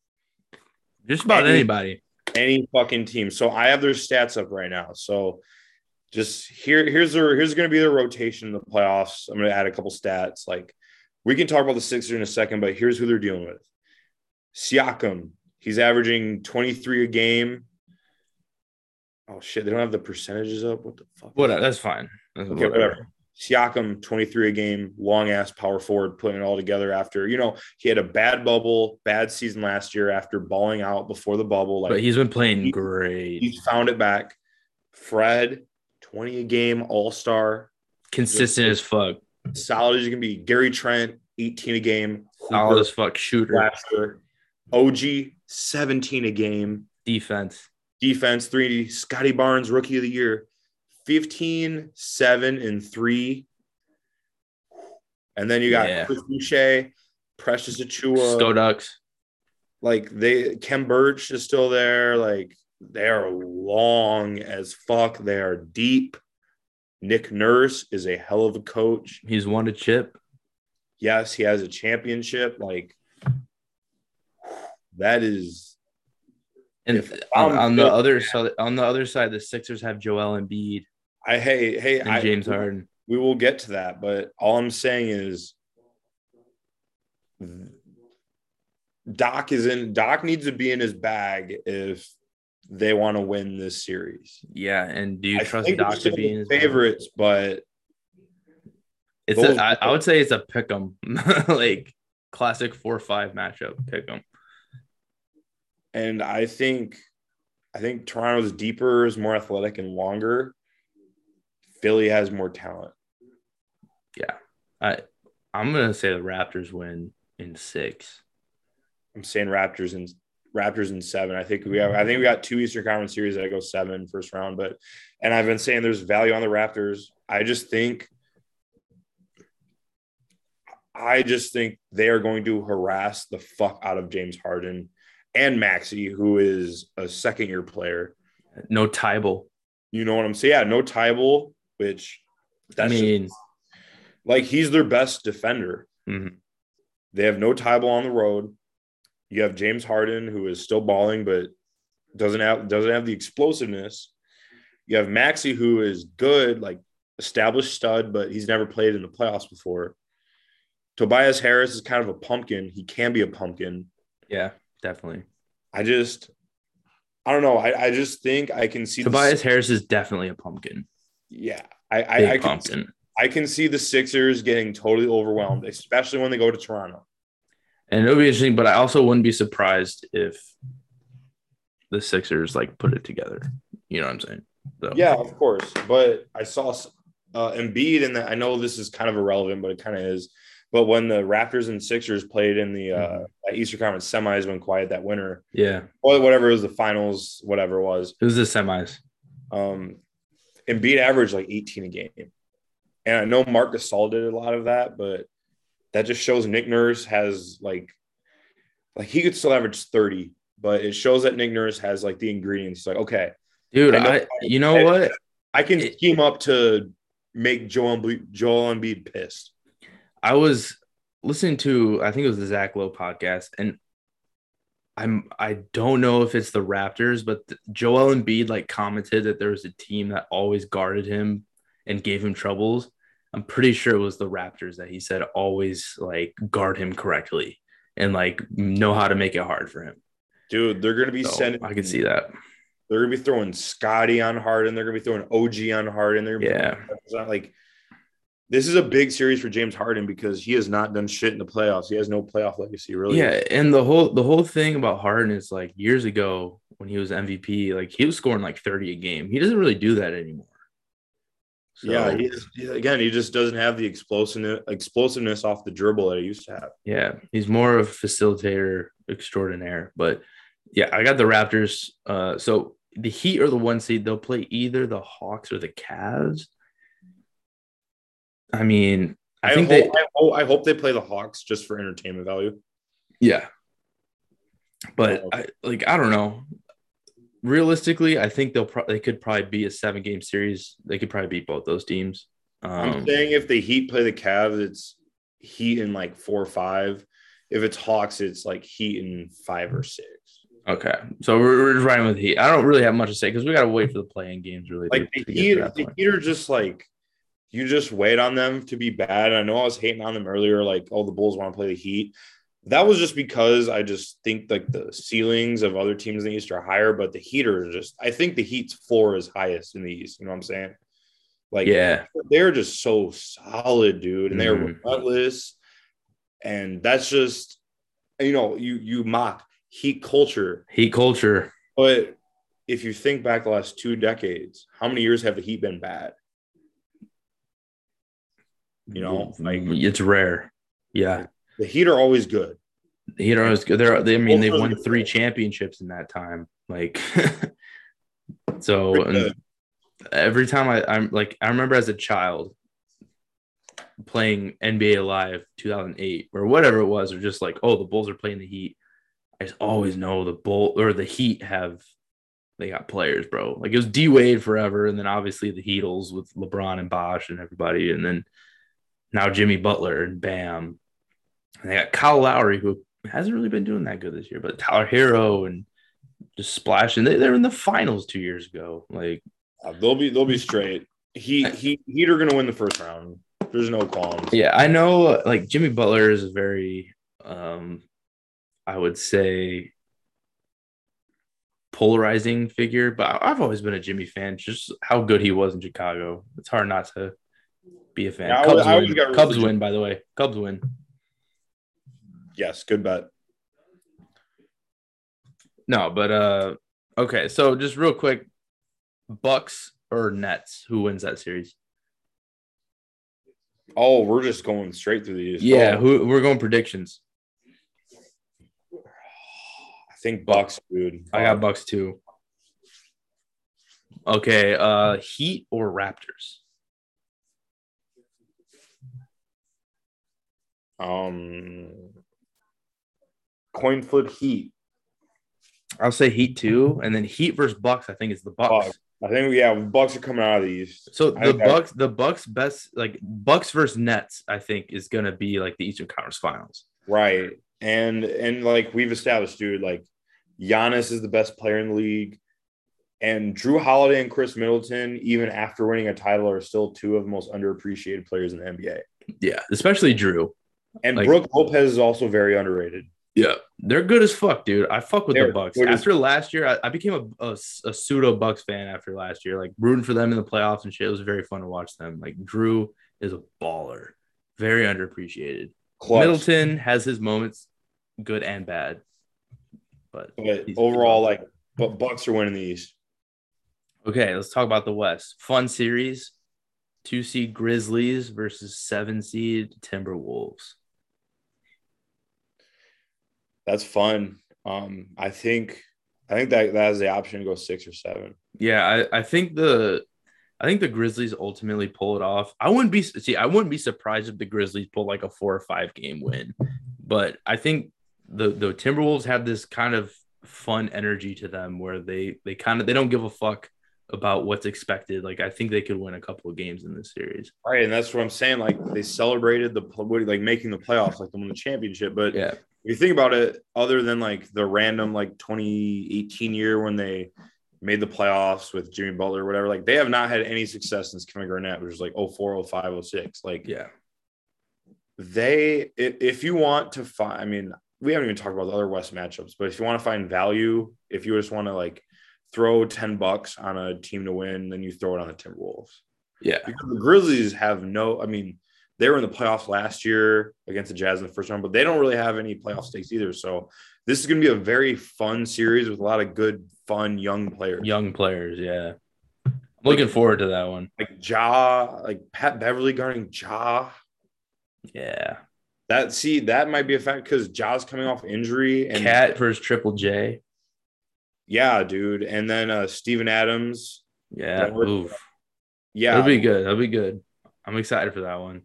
Just about Any- anybody. any fucking team. So I have their stats up right now. So just here, here's their here's going to be their rotation in the playoffs. I'm going to add a couple stats. Like we can talk about the Sixers in a second, but here's who they're dealing with. Siakam, he's averaging 23 a game. Oh shit, they don't have the percentages up. What the fuck? Whatever. That's fine. Okay, whatever. Siakam, 23 a game, long ass power forward, putting it all together after, you know, he had a bad bubble, bad season last year after balling out before the bubble. Like But he's been playing he- great. he's found it back. Fred, 20 a game, all star, Consistent as fuck. solid as you can be. Gary Trent, 18 a game, Solid as fuck shooter. blaster. OG, 17 a game. Defense. Defense, 3D. Scottie Barnes, rookie of the year, 15, 7, and 3. And then you got Yeah. Chris Boucher, Precious Achiuwa. Skodux. like they Khem Birch is still there. Like they are long as fuck. They are deep. Nick Nurse is a hell of a coach. He's won a chip. Yes, he has a championship. Like that is And on, on the other side, on the other side, the Sixers have Joel Embiid I hey hey and I, James Harden. We will get to that, but all I'm saying is Doc is in Doc needs to be in his bag if they want to win this series. Yeah, and do you I trust Doc to be in his favorites, but It's a, I, I would say it's a pick 'em, [laughs] like classic four five matchup. Pick 'em. and I think I think Toronto's deeper, is more athletic and longer. Philly has more talent. Yeah. I I'm gonna say the Raptors win in six. I'm saying Raptors and Raptors in seven. I think we have. I think we got two Eastern Conference series that go seven first round. But and I've been saying there's value on the Raptors. I just think. I just think they are going to harass the fuck out of James Harden and Maxey, who is a second year player. No Thybulle. You know what I'm saying? Yeah, no Thybulle, which I that's just- mean, like he's their best defender. mhm. They have no Thybulle on the road. You have James Harden, who is still balling, but doesn't have doesn't have the explosiveness. You have Maxey, who is good, like established stud, but he's never played in the playoffs before. Tobias Harris is kind of a pumpkin. He can be a pumpkin. yeah, definitely. I just, I don't know. I, I just think I can see Tobias Harris is definitely a pumpkin. Yeah, I I, Big I can pumpkin. I can see the Sixers getting totally overwhelmed, especially when they go to Toronto. And it'll be interesting, but I also wouldn't be surprised if the Sixers like put it together. You know what I'm saying? So, Yeah, of course. But I saw uh, Embiid, and I know this is kind of irrelevant, but it kind of is. But when the Raptors and Sixers played in the uh, Eastern Conference semis when quiet that winter, yeah. or whatever it was, the finals, whatever it was, It was the semis. um, Embiid averaged like 18 a game. And I know Marc Gasol did a lot of that, but that just shows Nick Nurse has like, like he could still average 30, but it shows that Nick Nurse has like the ingredients. He's like, okay, Dude, I know- I, you know what? I can It- scheme up to make Joel Embiid, Joel Embiid pissed. I was listening to I think it was the Zach Lowe podcast, and I'm I don't know if it's the Raptors, but the, Joel Embiid like commented that there was a team that always guarded him and gave him troubles. I'm pretty sure it was the Raptors that he said always like guard him correctly and like know how to make it hard for him. Dude, they're gonna be So, sending. I can see that. They're gonna be throwing Scottie on Harden. They're gonna be throwing OG on Harden. They're gonna Yeah. Like this is a big series for James Harden because he has not done shit in the playoffs. He has no playoff legacy, really. Yeah, and the whole the whole thing about Harden is like years ago when he was MVP, like he was scoring like 30 a game. He doesn't really do that anymore. So, yeah. He is, again, he just doesn't have the explosiveness explosiveness off the dribble that he used to have. yeah, he's more of a facilitator extraordinaire. But yeah, I got the Raptors. Uh, so the Heat are the one seed. They'll play either the Hawks or the Cavs. I mean, I, I, think hope, they, I, hope, I hope they play the Hawks just for entertainment value. yeah. But I like I don't know. Realistically, I think they'll pro- they could probably be a seven game series. They could probably beat both those teams. I'm Um, saying if the Heat play the Cavs, it's Heat in like four or five. If it's Hawks, it's like Heat in five or six. okay, so we're, we're just riding with Heat. I don't really have much to say because we got to wait for the playing games. Really, Like the Heat, the point. Heat are just like you just wait on them to be bad. And I know I was hating on them earlier, like oh the Bulls want to play the Heat. That was just because I just think like the ceilings of other teams in the East are higher, but the Heat are just I think the Heat's floor is highest in the East. You know what I'm saying? Like yeah, they're just so solid, dude, and they're Mhm. relentless. And that's just you know, you you mock Heat culture, Heat culture. but if you think back the last two decades, how many years have the Heat been bad? You know, mm-hmm. like mm-hmm. it's rare. Yeah, the Heat are always good. the Heat are always good. They're, they, I mean, they Both are won three championships in that time. Like, [laughs] so Pretty and good. every time I, I'm like, I remember as a child playing NBA Live 2008 or whatever it was, or just like, oh, the Bulls are playing the Heat. I just always know the Bull or the Heat have they got players, bro. Like it was D Wade forever, and then obviously the Heatles with LeBron and Bosh and everybody, and then now Jimmy Butler and Bam. And they got Kyle Lowry, who hasn't really been doing that good this year, but Tyler Herro and just splashing. They, they were in the finals two years ago. Like, Uh, they'll be they'll be straight. Heat Heat Heat are gonna win the first round. There's no qualms. yeah, I know like Jimmy Butler is a very, um, I would say, polarizing figure, but I've always been a Jimmy fan, just how good he was in Chicago. It's hard not to be a fan. Yeah, Cubs I win. root Cubs win, by the way. Cubs win. Yes, good bet. No, but uh okay, so just real quick, Bucks or Nets, who wins that series? Oh, we're just going straight through these. Yeah, Oh, who we're going predictions. I think Bucks, dude. I got Bucks too. Okay, uh Heat or Raptors? Um coin flip Heat. I'll say Heat too, and then Heat versus Bucks. I think is the Bucks. Bucks. I think yeah, Bucks are coming out of the East. So the think I- Bucks, the Bucks best like Bucks versus Nets. I think is gonna be like the Eastern Conference Finals. Right. And and like we've established, dude, like Giannis is the best player in the league. And Jrue Holiday and Khris Middleton, even after winning a title, are still two of the most underappreciated players in the NBA. Yeah, especially Jrue. And Like- Brook Lopez is also very underrated. Yeah, they're good as fuck, dude. I fuck with They're the Bucks. as- After last year, I, I became a, a, a pseudo Bucks fan after last year. Like rooting for them in the playoffs and shit. It was very fun to watch them. Like Jrue is a baller, very underappreciated. Clutch. Middleton has his moments, good and bad. But But overall, like, but Bucks are winning the East. okay, let's talk about the West. Fun series: two seed Grizzlies versus seven seed Timberwolves. That's fun. Um, I think I think that that has the option to go six or seven. Yeah, I, I think the I think the Grizzlies ultimately pull it off. I wouldn't be see, I wouldn't be surprised if the Grizzlies pull like a four or five game win. But I think the the Timberwolves have this kind of fun energy to them where they they kind of they don't give a fuck about what's expected. Like I think they could win a couple of games in this series. Right, and that's what I'm saying. Like they celebrated the like making the playoffs, like they won the championship. But Yeah. If you think about it, other than like the random like 2018 year when they made the playoffs with Jimmy Butler or whatever, like they have not had any success since Kevin Garnett, which was like 04, 05, 06. Like, Yeah. they if, if you want to find i mean we haven't even talked about the other west matchups but if you want to find value if you just want to like throw 10 bucks on a team to win then you throw it on the timberwolves Yeah. because the grizzlies have no i mean they were in the playoffs last year against the jazz in the first round but they don't really have any playoff stakes either so this is going to be a very fun series with a lot of good fun young players Young players. Yeah. I'm looking forward to that one. like ja like pat beverley guarding ja Yeah. That see that might be a fact because Ja's coming off injury and KAT versus Triple J. yeah, dude, and then uh Steven Adams, Yeah. Oof. yeah, That'll be good. That'll be good. I'm excited for that one.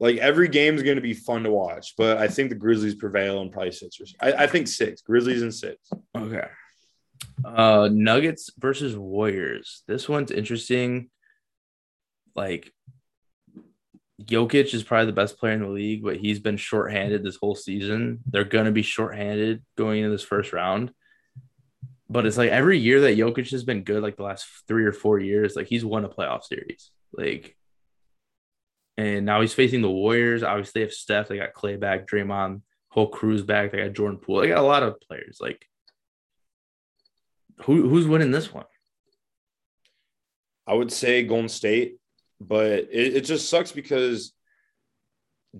like every game is going to be fun to watch, but I think the Grizzlies prevail in probably six or I, I think six Grizzlies and six. Okay. Uh Nuggets versus Warriors. This one's interesting. Like Jokic is probably the best player in the league, but he's been shorthanded this whole season. They're gonna be shorthanded going into this first round. But it's like every year that Jokic has been good, like the last three or four years, like he's won a playoff series. Like, and now he's facing the Warriors. Obviously, they have Steph, they got Clay back, Draymond, whole crew's back. They got Jordan Poole. They got a lot of players. Like, who who's winning this one? I would say Golden State, but it, it just sucks because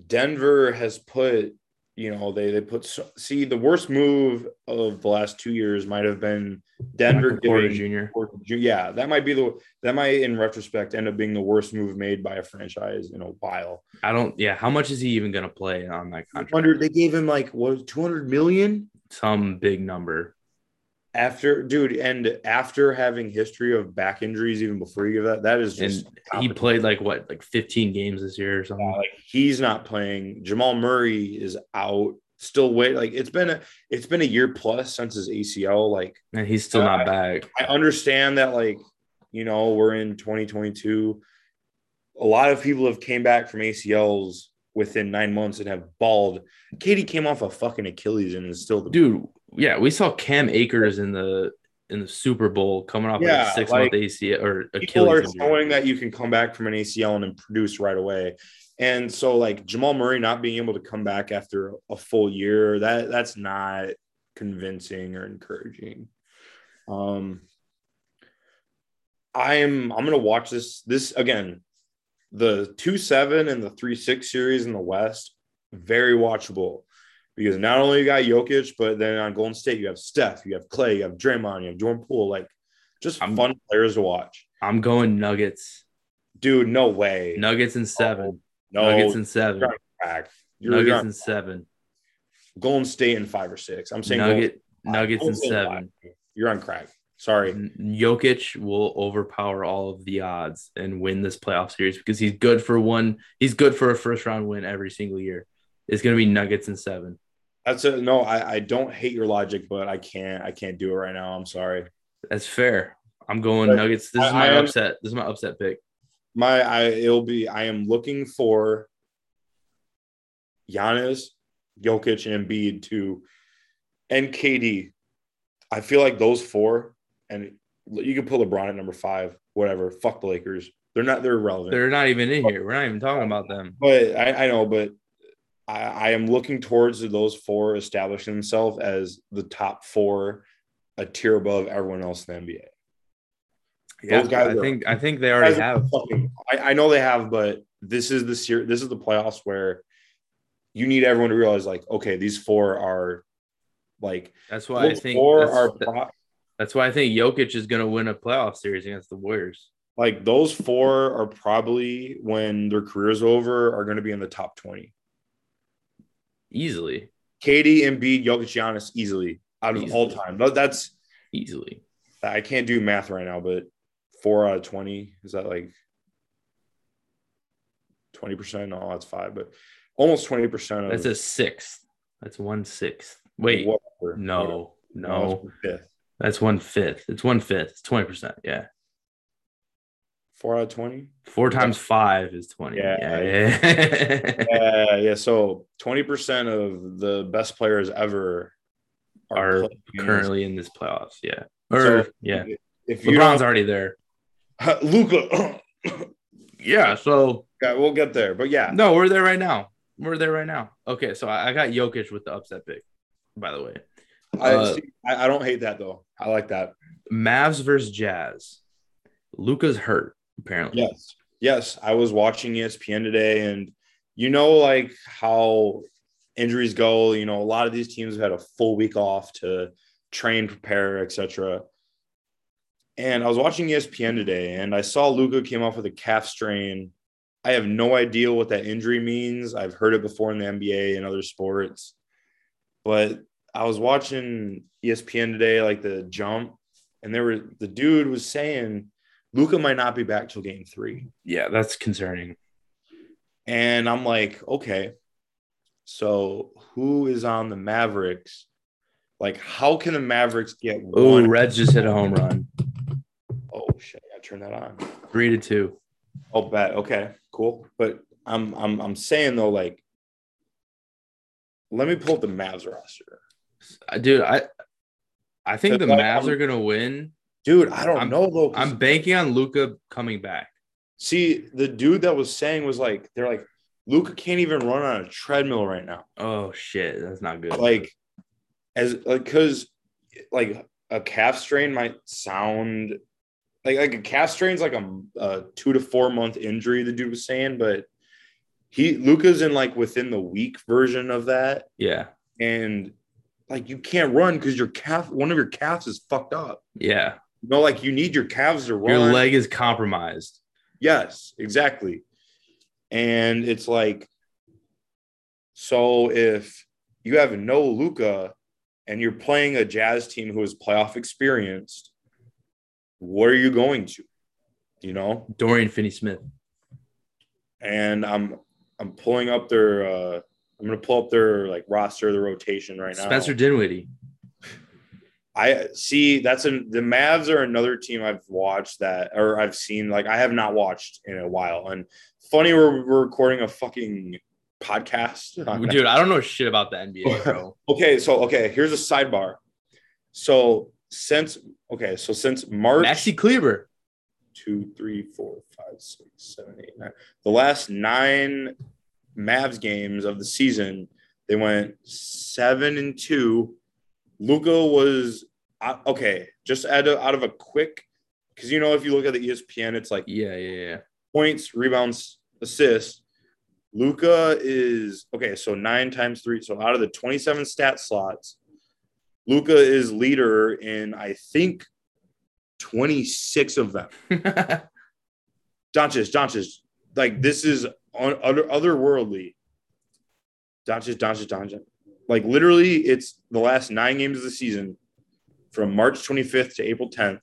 Denver has put, you know, they they put so- see the worst move of the last two years might have been Denver Michael Porter Jr. Porter. Yeah, that might be the that might in retrospect end up being the worst move made by a franchise in a while. I don't. Yeah, how much is he even gonna play on that contract? 200, they gave him like what 200 million Some big number. After dude and after having history of back injuries even before you give that that is just And he played like what, like 15 games this year or something. Like he's not playing. Jamal Murray is out. Still wait. Like it's been a it's been a year plus since his ACL. Like and he's still not back. I understand that like you know we're in 2022. A lot of people have came back from ACLs within nine months and have balled. KD came off a fucking Achilles and is still the Dude, yeah, we saw Cam Akers in the in the Super Bowl coming off Yeah, a six like, month ACL or people are Achilles. injury. showing that you can come back from an ACL and produce right away. And so like Jamal Murray not being able to come back after a full year, that that's not convincing or encouraging. Um I'm I'm gonna watch this this again. The two seven and the three six series in the West, very watchable because not only you got Jokic, but then on Golden State you have Steph, you have Clay, you have Draymond, you have Jordan Poole, like just I'm- fun players to watch. I'm going Nuggets. Dude, no way. Nuggets and seven. Oh, no, Nuggets and seven. you're on crack. You're, Nuggets and seven. Golden State in five or six. I'm saying Nugget Nuggets and in seven. five. You're on crack. Sorry. Jokic will overpower all of the odds and win this playoff series because he's good for one. He's good for a first round win every single year. It's going to be Nuggets and seven. That's a no. I, I don't hate your logic, but I can't. I can't do it right now. I'm sorry. That's fair. I'm going But Nuggets. This is my am- upset. This is my upset pick. My I it'll be. I am looking for Giannis, Jokic, and Embiid to and KD. I feel like those four, and you can put LeBron at number five. Whatever. Fuck the Lakers. They're not. They're irrelevant. They're not even in here. We're not even talking about them. But I, I know, but I, I am looking towards those four establishing themselves as the top four, a tier above everyone else in the NBA. Yeah, Those guys I are- think I think they already have. fucking- I, I know they have, but this is the ser- This is the playoffs where you need everyone to realize, like, okay, these four are like That's why I think four that's, are pro- that's why I think Jokic is going to win a playoff series against the Warriors. like those four are probably when their careers over are going to be in the top twenty. Easily, KD, Embiid, Jokic, Giannis, easily out of all time. That's easily. I can't do math right now, but four out of 20 is that like 20%? No, that's five, but almost 20% of That's a sixth. That's one sixth. Wait, whatever. no, Whatever. no, fifth. that's one fifth. It's one fifth. It's twenty percent. Yeah, Four out of twenty. Four times five is 20. Yeah. Yeah. [laughs] yeah. Yeah. So twenty percent of the best players ever Are this- Currently in this playoffs. Yeah. Or, So, yeah. If you LeBron's already there. [laughs] Luka, [coughs] Yeah. So, yeah, we'll get there. But yeah, no, we're there right now. We're there right now. Okay. So I I got Jokic with the upset pick, by the way. I, uh, see, I, I don't hate that though. I like that. Mavs versus Jazz. Luka's hurt, apparently. Yes, yes. I was watching ESPN today, and you know, like how injuries go. You know, a lot of these teams have had a full week off to train, prepare, etc. And I was watching ESPN today, and I saw Luka came off with a calf strain. I have no idea what that injury means. I've heard it before in the NBA and other sports, but I was watching ESPN today, like the jump, and there were the dude was saying Luka might not be back till game three. Yeah, that's concerning. And I'm like, okay, so who is on the Mavericks? Like, how can the Mavericks get Oh? Reds just hit a home run. Oh shit, I turn that on. Three to two. Oh, bet. Okay, cool. But I'm I'm I'm saying though, like, let me pull up the Mavs roster, Dude, I I think the Mavs I'm- are gonna win. Dude. I don't I'm- know though. 'cause- I'm banking on Luka coming back. see the dude that was saying was like, they're like, Luka can't even run on a treadmill right now. Oh shit, that's not good. like as like because like a calf strain might sound like like a calf strain's like a, a two to four month injury the dude was saying but he luka's in like within the week version of that yeah, and like you can't run because your calf one of your calves is fucked up yeah. You know like you need your calves to run Your leg is compromised. Yes, exactly. And it's like, so if you have no Luka and you're playing a Jazz team who is playoff experienced, what are you going to? You know? Dorian Finney Smith. And I'm I'm pulling up their uh I'm gonna pull up their like roster, the rotation right now. Spencer Dinwiddie. I see that's an the Mavs are another team I've watched that or I've seen like I have not watched in a while. And funny we're, we're recording a fucking podcast. Dude, I don't know shit about the NBA, [laughs] bro. Okay, so okay, here's a sidebar. So since okay, so since March Maxi Kleber. two, three, four, five, six, seven, eight, nine. The last nine Mavs games of the season, they went seven and two. Luka was uh, okay. Just out of, out of a quick, because you know if you look at the ESPN, it's like Yeah, yeah, yeah. points, rebounds, assists. Luka is okay. So nine times three. So out of the twenty-seven stat slots, Luka is leader in I think twenty-six of them. [laughs] Doncic, Doncic, like this is on other otherworldly. Doncic, Doncic, Doncic. Like literally, it's the last nine games of the season, from March 25th to April 10th.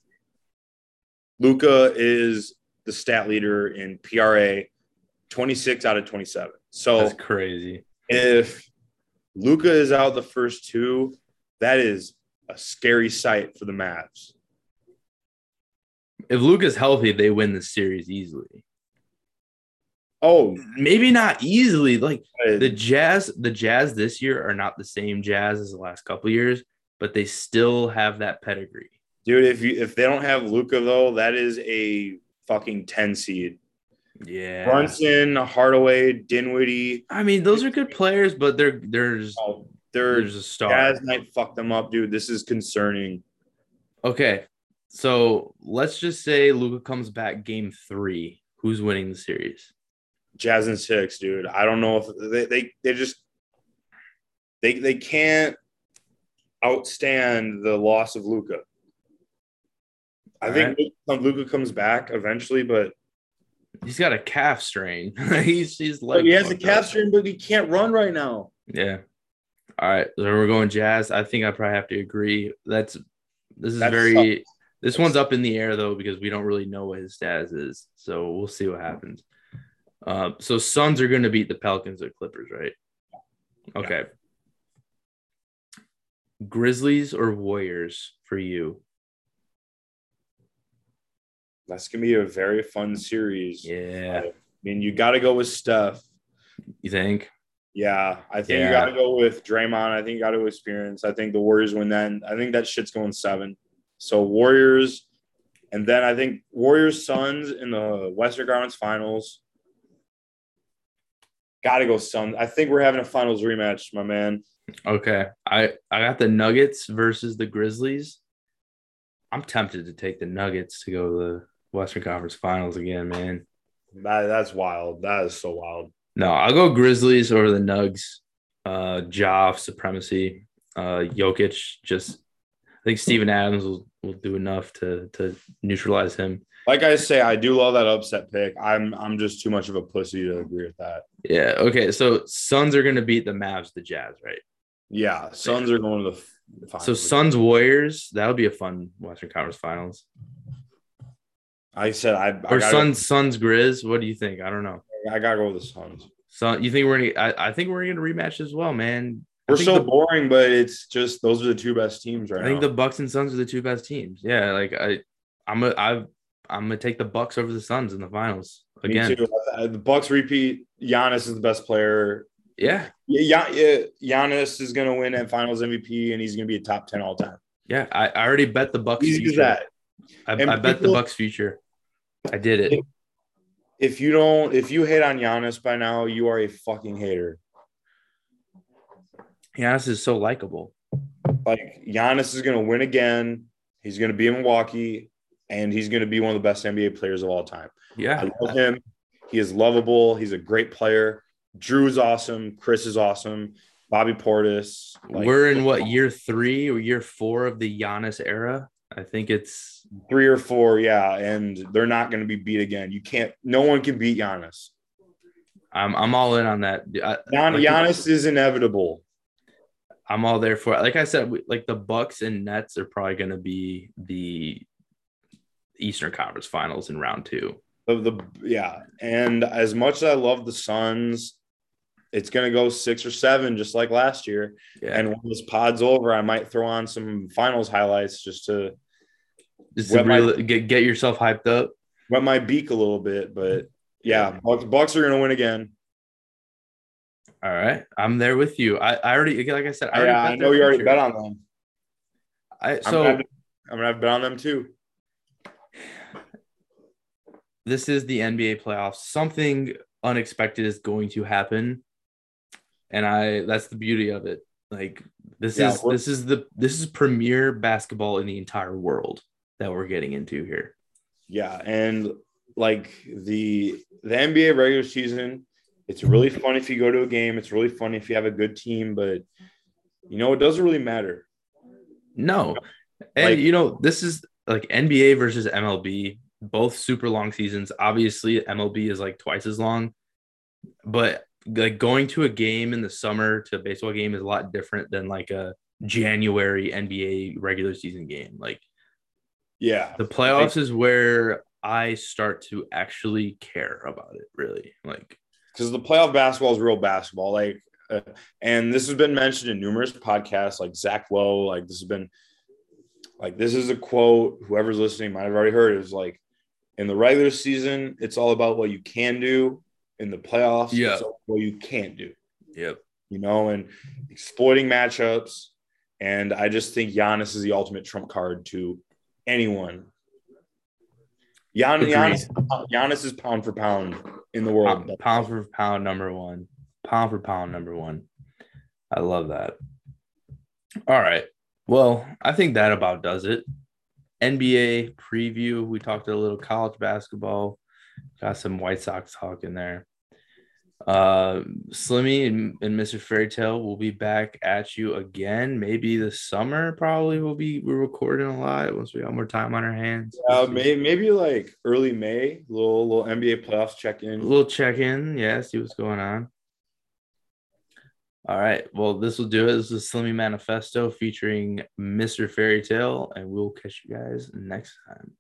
Luka is the stat leader in PRA, 26 out of 27. So That's crazy. if Luka is out the first two, that is a scary sight for the Mavs. If Luka's healthy, they win the series easily. Oh, Maybe not easily. Like the Jazz, the Jazz this year are not the same Jazz as the last couple years, but they still have that pedigree. Dude, if you if they don't have Luka though, that is a fucking 10 seed. Yeah. Brunson, Hardaway, Dinwiddie, I mean, those are good players, but they're there's oh, there's a star. Jazz might fuck them up, dude. This is concerning. Okay. So let's just say Luka comes back game three. Who's winning the series? Jazz and six, dude. I don't know if they they, they just they they can't outstand the loss of Luka. I All think Luka comes back eventually, but He's got a calf strain. [laughs] he's he's like he has a calf strain, but he can't run right now. Yeah. All right. So we're going Jazz. I think I probably have to agree. That's this is That very this one's up in the air though because we don't really know what his status is. So we'll see what happens. Uh, so Suns are going to beat the Pelicans or Clippers, right? Okay. Grizzlies or Warriors for you? That's gonna be a very fun series. Yeah. I mean, you got to go with Steph. You think? Yeah, I think Yeah. you got to go with Draymond. I think you got to experience. I think the Warriors win then. I think that shit's going seven. So Warriors, and then I think Warriors Suns in the Western Conference Finals. Got to go Suns. I think we're having a finals rematch, my man. Okay. I I got the Nuggets versus the Grizzlies. I'm tempted to take the Nuggets to go to the Western Conference Finals again, man. That, that's wild. That is so wild. No, I'll go Grizzlies over the Nugs. Uh Ja supremacy. Uh Jokic just I think Steven Adams will, will do enough to to neutralize him. Like I say, I do love that upset pick. I'm I'm just too much of a pussy to agree with that. Yeah. Okay. So Suns are gonna beat the Mavs, the Jazz, right? Yeah, Suns are going to the finals. So Suns Warriors, that would be a fun Western Conference Finals. I said I, I Or Suns Suns Grizz. What do you think? I don't know. I gotta go with the Suns. So you think we're gonna? I, I think we're gonna rematch as well, man. I We're so the, boring, but it's just those are the two best teams right I think the Bucks and Suns are the two best teams. Yeah, like I, I'm a, I've, I'm gonna take the Bucks over the Suns in the finals again. too. The Bucks repeat. Giannis is the best player. Yeah, Yeah, yeah, Giannis is gonna win at Finals MVP, and he's gonna be a top ten all time. yeah. I, I already bet the Bucks. Easy as future. that. I, I bet the Bucks future. I did it. If you don't, if you hate on Giannis by now, you are a fucking hater. Giannis is so likable. Like Giannis is gonna win again. He's gonna be in Milwaukee, and he's gonna be one of the best NBA players of all time. Yeah. I love him. He is lovable. He's a great player. Jrue is awesome. Khris is awesome. Bobby Portis. like, we're in what year three or year four of the Giannis era. I think it's three or four, yeah, and they're not going to be beat again. You can't. No one can beat Giannis. I'm I'm all in on that. I, Gian, like- Giannis is inevitable. I'm all there for it. Like I said, like the Bucks and Nets are probably going to be the Eastern Conference Finals in round two. Of the yeah, and as much as I love the Suns, it's going to go six or seven, just like last year. Yeah, And when this pod's over, I might throw on some finals highlights just to just to wet my- get get yourself hyped up. wet my beak a little bit. But yeah, Bucks, Bucks are going to win again. All right, I'm there with you. I, I already like I said. I, already Yeah, I know you already bet on them. I, I'm so gonna have I'm gonna have bet on them too. This is the NBA playoffs. Something unexpected is going to happen, and I that's the beauty of it. Like this Yeah, is this is the this is premier basketball in the entire world that we're getting into here. Yeah, and like the the NBA regular season, it's really fun if you go to a game. It's really fun if you have a good team, but you know it doesn't really matter. No. And Like- you know, this is like NBA versus MLB, both super long seasons. Obviously, MLB is like twice as long, but like going to a game in the summer to a baseball game is a lot different than like a January NBA regular season game. Like Yeah, the playoffs is where I start to actually care about it, really. Like, because the playoff basketball is real basketball. Like, uh, and this has been mentioned in numerous podcasts, like Zach Lowe. Like this has been, like this is a quote. Whoever's listening might have already heard. It was like, in the regular season, it's all about what you can do. In the playoffs, Yeah. it's all what you can't do. yep. you know, and exploiting matchups. And I just think Giannis is the ultimate trump card to anyone. Gian, Giannis, Giannis is pound for pound in the world. Pound, pound for pound number one. Pound for pound number one. I love that. All right. Well, I think that about does it. NBA preview. We talked a little college basketball. Got some White Sox talk in there. Uh, Slimmy and, and Mr. Fairytale will be back at you again. Maybe this summer. Probably we'll be we're recording a lot once we have more time on our hands. Uh, maybe, maybe like early May, little little NBA playoffs check A in. little check in, yeah, see what's going on. All right, well, this will do it. This is Slimmy Manifesto featuring Mr. Fairytale, and we'll catch you guys next time.